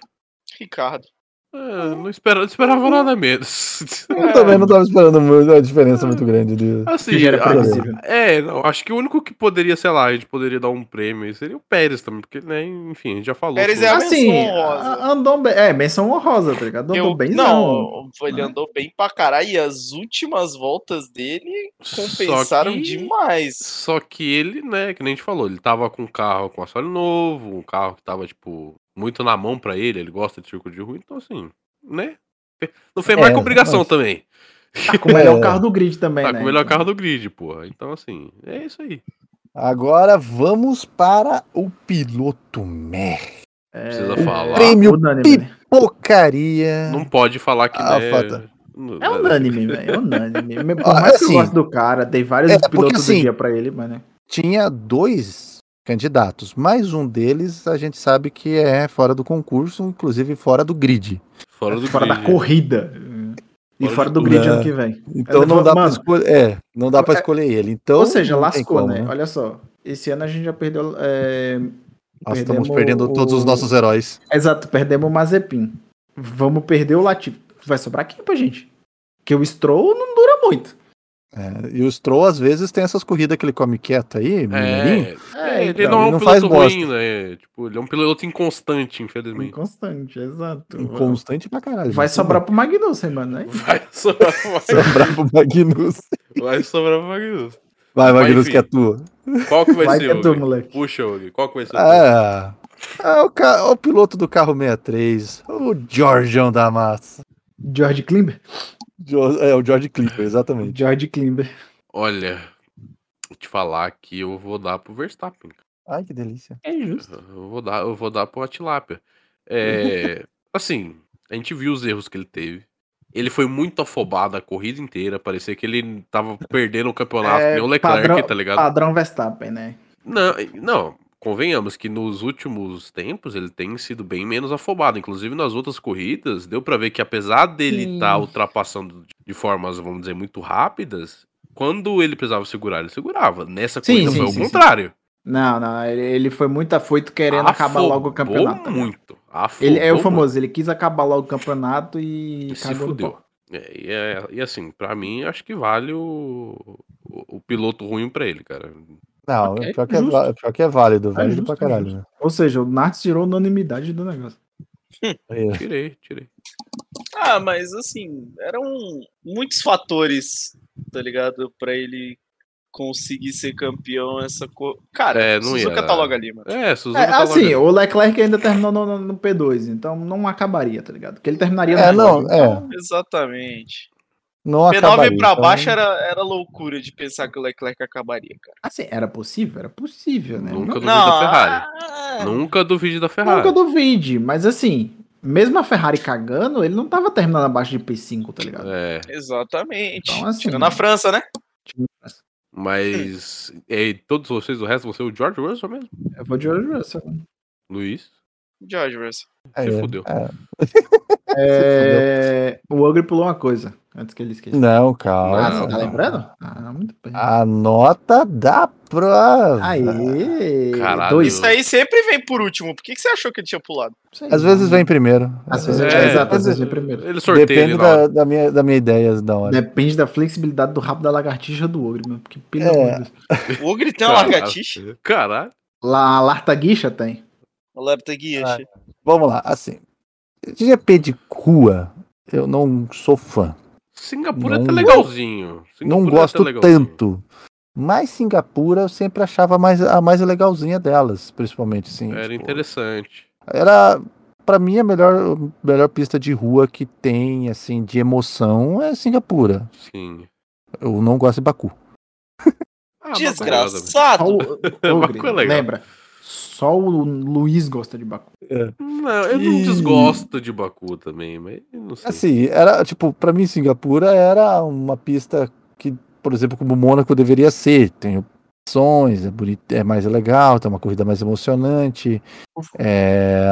D: Ricardo.
C: É, não, espera, não esperava nada menos.
B: Eu também não tava esperando muito, uma diferença muito grande de.
C: Assim,
E: era
C: a- é, não, acho que o único que poderia, sei lá, a gente poderia dar um prêmio aí seria o Pérez também, porque, né, enfim, a gente já falou.
D: Pérez
C: sobre-
D: é a
E: Assim,
D: menção honrosa.
E: a- andou bem. É, menção honrosa, tá ligado? Andou
D: Eu,
E: bem
D: não, ele
E: né?
D: andou bem pra caralho. E as últimas voltas dele compensaram
C: Só que-
D: demais.
C: Só que ele, né, que nem a gente falou, ele tava com um carro com assoalho novo, um carro que tava, tipo, muito na mão pra ele, ele gosta de circuito de rua, então assim, né? Não fez mais
B: É,
C: com obrigação
B: mas-
C: também.
E: Tá com o melhor
B: É.
E: carro do grid também,
C: Tá
E: né?
C: com o melhor carro do grid, porra. Então, assim, é isso aí.
B: Agora vamos para o piloto.
C: Precisa
E: é,
C: falar.
B: Prêmio
E: unânime, né?
C: Não
B: Porcaria.
C: pode falar que
B: Ah,
C: né,
B: falta.
C: não-
E: É unânime, velho. É unânime. Me- Por
B: Ah,
E: mais que eu
B: assim,
E: goste do cara, dei vários
B: é, porque
E: pilotos
B: assim,
E: do dia pra ele, mas né.
B: Tinha dois candidatos, mais um deles a gente sabe que é fora do concurso, inclusive fora do grid.
C: Fora do
E: fora da
C: grid.
E: corrida. E
C: Fora
E: do grid
B: É.
E: ano que vem.
B: Então
E: É,
B: não dá pra
E: mano,
B: escolher. É, não dá pra
E: é-
B: escolher ele. Então,
E: Ou seja, lascou,
B: como,
E: né? Olha só. Esse ano a gente já perdeu. é,
B: Nós estamos perdendo todos os
E: o-
B: nossos heróis.
E: Exato, perdemos o Mazepin. Vamos perder o Latifi. Vai sobrar quem pra gente? Porque o Stroll não dura muito.
B: É, e o Stroll, às vezes, tem essas corridas que ele come quieto aí, mineirinho.
C: É, é, ele
E: então,
C: não é um
B: não faz
C: piloto
B: bosta.
C: ruim, né? Tipo, ele é um piloto inconstante, infelizmente.
E: Inconstante, exato.
B: Inconstante pra caralho.
E: Vai sobrar pro Magnussen, mano. Né?
C: Vai sobrar,
B: pro Magnus.
C: vai sobrar pro Magnus.
B: Vai, Magnus, que é tua.
C: Qual que vai,
E: Vai
C: ser,
E: que é tu, moleque.
C: Puxa, Ogli. Qual que vai ser? o
B: Ah, ah, o, ca- o piloto do carro 63, o Georgião da massa.
E: George Klimber?
B: É, o George Clipper, exatamente.
E: George Klimber.
C: Olha, vou te falar que eu vou dar pro Verstappen.
B: Ai, que delícia.
E: É justo.
C: Eu vou dar, eu vou dar pro Atilápia. É, assim, a gente viu os erros que ele teve. Ele foi muito afobado a corrida inteira. Parecia que ele tava perdendo o campeonato,
E: É,
C: nem o Leclerc,
E: padrão,
C: tá ligado?
E: Padrão Verstappen, né?
C: Não, não, convenhamos que nos últimos tempos ele tem sido bem menos afobado. Inclusive nas outras corridas, deu pra ver que apesar dele estar ultrapassando de formas, vamos dizer, muito rápidas, quando ele precisava segurar, ele segurava. Nessa
E: Sim,
C: corrida
E: sim,
C: foi
E: sim,
C: o contrário.
E: Não, não, ele, foi muito afoito querendo acabar logo o
C: Afobou
E: campeonato. tá ligado?
C: muito. Afobou
E: Ele é o famoso, ele quis acabar logo o campeonato e
C: E se fudeu. É, e, é- e assim, pra mim, acho que vale o, o, o piloto ruim pra ele, cara.
B: Não,
E: Ok,
B: pior, que é, pior que é válido, válido
E: justo,
B: pra
E: é
B: caralho. né?
E: Ou seja, o Nartes tirou unanimidade do negócio.
B: É.
C: Tirei, tirei.
D: Ah, mas assim, eram muitos fatores tá ligado? Pra ele conseguir ser campeão, essa co... Cara,
C: É, não
D: Suzuka
C: ia.
D: tá logo ali, mano.
C: É, Suzuka
E: É,
C: tá
E: assim,
C: logo-
E: o Leclerc ainda terminou no, no- no P2, então não acabaria, tá ligado? Porque ele terminaria
B: É,
E: no
B: não, é.
D: Exatamente.
B: Não
D: P9
B: acabaria,
D: pra
B: então-
D: baixo era, era loucura de pensar que o Leclerc acabaria, cara.
E: Assim, era possível? Era possível, né?
C: Nunca duvide da Ferrari.
D: ah,
C: Nunca duvide da Ferrari.
E: Nunca duvide, mas assim, mesmo a Ferrari cagando, ele não tava terminando abaixo de P5, tá ligado?
C: É,
D: Exatamente.
E: Então, assim,
D: Tirando a França, né?
C: mas e todos vocês, o resto, vão ser o George Russell mesmo?
E: Eu vou George Russell.
C: Luiz?
D: George Russell.
B: É,
C: Se fudeu.
B: é.
E: É, o Ogre pulou uma coisa, antes que ele esqueça.
B: Não,
E: Ah,
B: calma.
E: você tá lembrando? Ah, muito bem.
B: A nota da prova.
E: Aê!
C: Caralho.
D: Isso aí sempre vem por último. Por que, que você achou que ele tinha pulado?
B: Às vezes vem primeiro.
E: Às vezes
C: É,
E: é, exato, às vezes vem primeiro.
C: Ele sorteia
B: Depende
C: ele
B: da, da minha, da minha ideia da hora.
E: Depende da flexibilidade do rabo da lagartixa do Ogre, mano. Porque, pelo
B: É.
E: amor de Deus.
D: O Ogre tem uma largatixa?
C: Caralho.
E: Lá, a Lartaguixa tem.
D: O Lepta Guia.
B: Ah, Vamos lá, assim. GP de rua, eu não sou fã.
C: Singapura é
B: Não
C: até
B: go-
C: legalzinho.
B: não
C: Singapura é
B: gosto
C: legalzinho.
B: tanto. Mas Singapura eu sempre achava mais, a mais legalzinha delas, principalmente, sim.
C: Era
B: tipo,
C: interessante.
B: Era, pra mim, a melhor, melhor pista de rua que tem, assim, de emoção é Singapura.
C: Sim.
B: Eu não gosto de Baku.
C: Ah, é.
D: Desgraçado.
C: Baku é legal.
E: lembra? Só o Luiz gosta de Baku.
C: Não, eu não
B: E-
C: desgosto de Baku também, mas não sei.
B: Assim, era, tipo, pra mim, Singapura era uma pista que, por exemplo, como Mônaco deveria ser. Tem opções, é, bonito, é mais legal, tem uma corrida mais emocionante. É,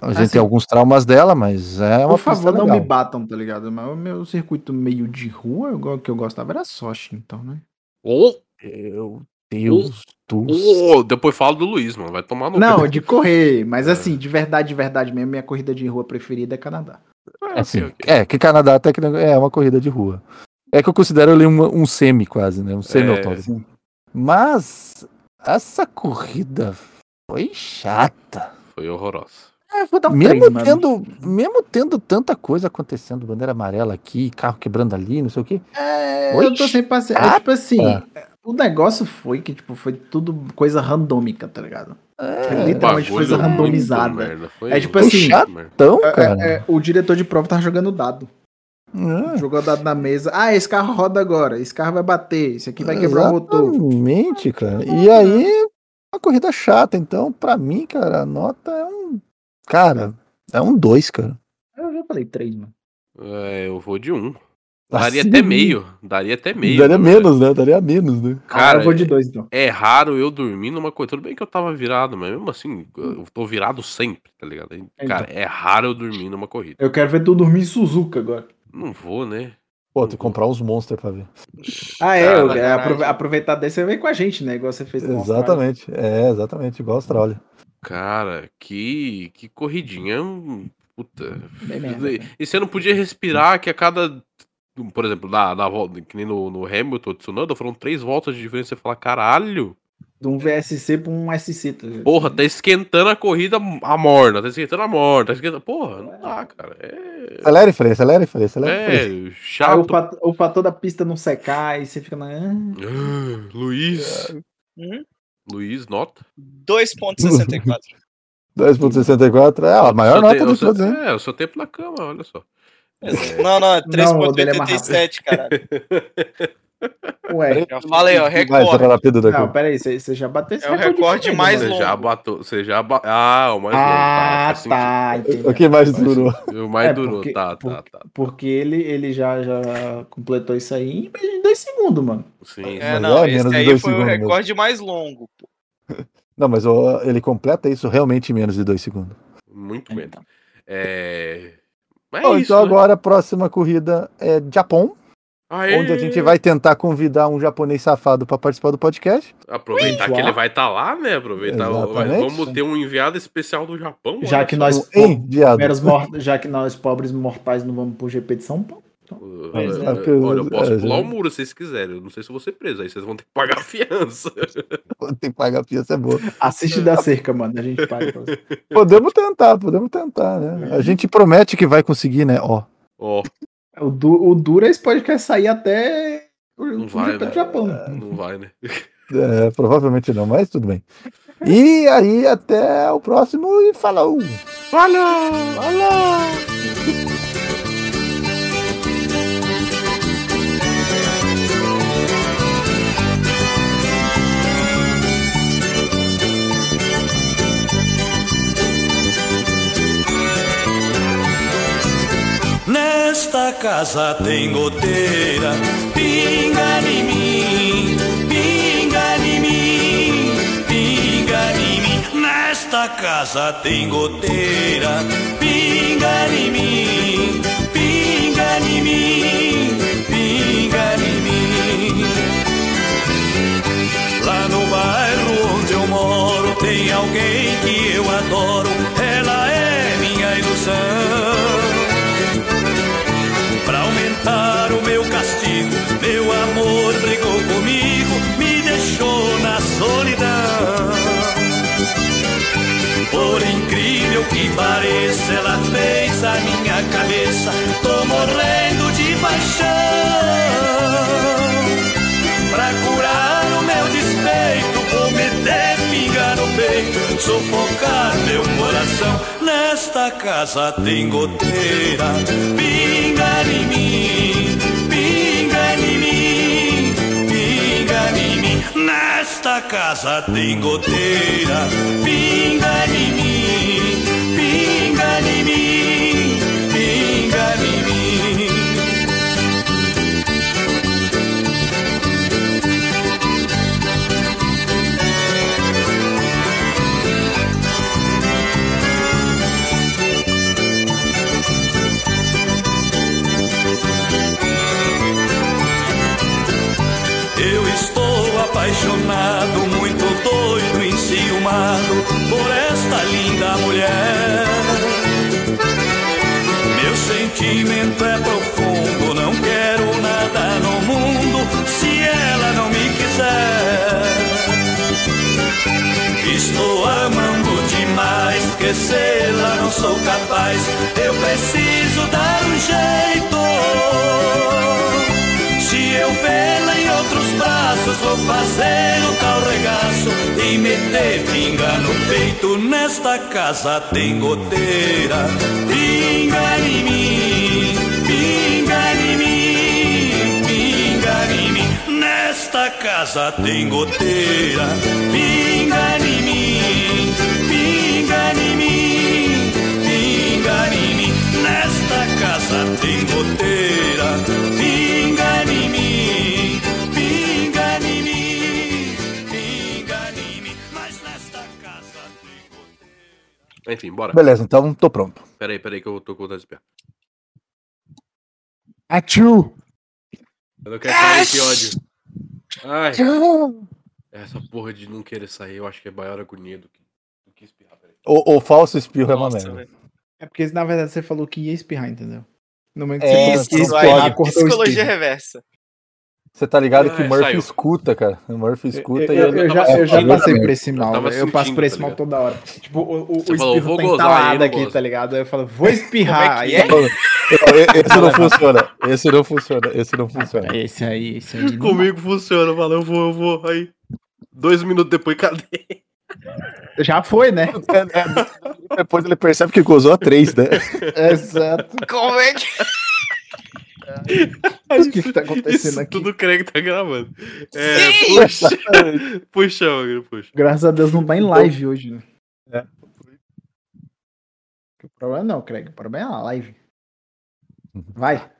B: a gente
E: Assim,
B: tem alguns traumas dela, mas é uma
E: Por favor, não me batam, tá ligado? Mas o meu circuito meio de rua, eu, que eu gostava era Sochi, então, né?
C: Ô,
B: Meu Deus do
C: ô, depois fala do Luiz, mano. Vai tomar no
E: Não,
C: cu.
E: de correr, mas
C: É.
E: assim, de verdade, de verdade mesmo, minha corrida de rua preferida é Canadá.
C: É,
B: Assim. É, que Canadá até que é uma corrida de rua. É que eu considero ali um, um semi quase, né? Um semi-autódromo. Mas essa corrida foi chata.
C: Foi horrorosa.
E: É, vou dar um
B: Mesmo
E: três, mano.
B: tendo, mesmo tendo tanta coisa acontecendo, bandeira amarela aqui, carro quebrando ali, não sei o quê.
E: É,
B: Oi,
E: eu tô sem paciência. É, tipo assim, o negócio foi que, tipo, foi tudo coisa randômica, tá ligado?
B: É,
E: literalmente coisa randomizada.
C: merda, foi
E: É tipo
C: muito
E: assim,
C: merda.
B: então,
E: É,
B: cara.
E: é, o diretor de prova tava jogando dado.
B: é,
E: Jogou dado na mesa. Ah, esse carro roda agora. Esse carro vai bater. Esse aqui vai quebrar o motor.
B: Exatamente, cara. E aí, uma corrida chata. Então, pra mim, cara, a nota é um. Cara, é um 2, cara.
E: Eu já falei três, mano.
C: É, eu vou de um. Daria
B: Assim,
C: até meio. Daria até meio.
B: Daria
C: verdade.
B: menos, né? Daria menos, né?
E: Cara,
C: Cara,
E: eu vou de dois, então.
C: é raro eu dormir numa coisa. Tudo bem que eu tava virado, mas mesmo assim, eu tô virado sempre, tá ligado? Cara, é raro eu dormir numa corrida.
E: Eu quero ver tu dormir em Suzuka agora.
C: Não vou, né?
B: Pô, tem que comprar uns monsters pra ver.
E: Ah, é. É, aprove- aproveitar desse você vem com a gente, né? Igual você fez no Austrália.
B: Exatamente. É, exatamente. Igual a Austrália.
C: Cara, que, que corridinha. hum, Puta.
E: Merda,
C: e você não podia respirar que a cada. Por exemplo, na, na volta, que nem no, no Hamilton, Tsunoda, foram três voltas de diferença. Você fala, caralho,
E: De um VSC pra um SC. Tá
C: porra, tá esquentando a corrida a morna, tá esquentando a morna, tá esquentando. Porra, não dá, cara. É.
B: Acelere, Frei, acelere, Frei, acelere, Frei.
C: É,
E: Aí o,
C: chato.
E: fator, o fator da pista não secar e você fica na.
C: Ah, Luiz.
D: Hum?
C: Luiz, nota.
D: 2.64.
B: 2.64 é a maior
C: O
B: nota
C: te- o
B: de
C: seu-
B: hein?
C: É, o seu tempo na cama, olha só.
D: Não, não, é
E: Não, o dele é mais
D: 3.87, caralho.
E: Ué.
D: Já falei, ó,
B: Mais
D: recorde.
B: rápido daqui.
E: Não, peraí, você, você já bateu esse
D: É o recorde mais
E: mano.
C: Você já
D: longo.
C: bateu. Você já ba... Ah, o mais longo.
E: Ah,
C: faz sentido.
E: tá, entendi.
B: O que mais durou?
C: O mais
E: É,
C: durou,
E: porque-
C: tá,
E: por-
C: tá, tá.
E: Porque ele, ele já, já completou isso aí em dois segundos, mano.
C: Sim,
D: É, não,
B: é menos
D: esse aí
B: dois
D: foi o
B: mesmo.
D: recorde mais longo. pô.
B: Não, mas ó, ele completa isso realmente em menos de 2 segundos.
C: muito bem. É. Mas é
B: Bom,
C: isso,
B: então
C: né?
B: agora a próxima corrida é Japão,
C: Aê!
B: onde a gente vai tentar convidar um japonês safado para participar do podcast.
C: Aproveitar
E: Ui!
C: que ele vai estar lá, né? Aproveitar.
B: Exatamente.
C: vamos ter um enviado especial do Japão.
E: Já que nós, mor- já que nós pobres mortais não vamos pro GP de São Paulo. Pois
C: uh,
B: é.
C: uh, Olha, eu posso
B: É,
C: pular o muro se vocês quiserem. Eu não sei se eu vou ser preso. Aí vocês vão ter que pagar a fiança.
B: Tem que pagar a pieza, é boa.
E: Assiste da cerca, mano. A gente paga.
B: Podemos tentar, podemos tentar, né? A gente promete que vai conseguir, né? Ó,
C: Ó,
E: O, du, o duro é esse podcast sair até
C: Não
E: O
C: vai,
E: GP
C: né?
E: do Japão.
C: Não vai, né?
B: É, provavelmente não, mas tudo bem. E aí, até o próximo e falou!
C: Falou!
F: Nesta casa tem goteira, pinga em mim, pinga em mim, pinga em mim. Nesta casa tem goteira, pinga em mim, pinga em mim, pinga em mim. Lá no bairro onde eu moro tem alguém que eu adoro, que pareça, ela fez a minha cabeça, tô morrendo de paixão. Pra curar o meu despeito, vou meter pinga no peito, sufocar meu coração. Nesta casa tem goteira, pinga em mim, pinga em mim, pinga em mim. Nesta casa tem goteira, pinga em mim, casa tem goteira, pinga em mim, pinga em mim, pinga em mim. Nesta casa tem goteira,
C: Enfim, bora.
B: Beleza, então tô pronto.
C: Peraí, peraí, que eu tô com vontade de espiar.
B: Atiu!
C: Eu não quero sair, que ódio. Ai, essa porra de não querer sair, eu acho que é maior agonia do que, do que espirrar. Peraí.
B: O, o falso espirro é uma
D: Nossa,
B: merda.
E: É porque na verdade você falou que ia espirrar, entendeu? No momento que
B: É,
E: você falou que ia
B: isso
D: aí,
E: o
D: Psicologia reversa.
B: Você tá ligado que
C: Ai,
B: o Murphy
C: saiu.
B: escuta, cara. O Murphy
E: Eu,
B: escuta
E: eu-
B: e
E: eu
B: ele.
E: já, eu já passei
B: também.
E: por esse mal, velho. eu passo por esse
C: tá
E: mal toda hora. Tipo, o, o,
C: falou,
E: espirro
C: vou
E: tá
C: gozar,
E: entalado
C: aí não
E: aqui,
C: gosto.
E: tá ligado? Aí eu falo, vou espirrar.
D: É que
E: aí
D: é?
B: Esse não funciona. Esse não funciona. Esse não funciona.
E: Esse aí, esse aí. não
C: Comigo funciona, fala, eu vou, eu vou. Aí, dois minutos depois, cadê?
E: Já foi, né?
B: Depois ele percebe que gozou a três, né?
E: Exato.
D: Como é que.
E: O que que tá acontecendo
C: Isso
E: aqui?
C: tudo creio que tá gravando. É,
D: Sim!
C: puxa, puxa, Magro, puxa.
E: Graças a Deus não tá em live hoje, né? É. O problema não, Craig. O problema é a live. Vai.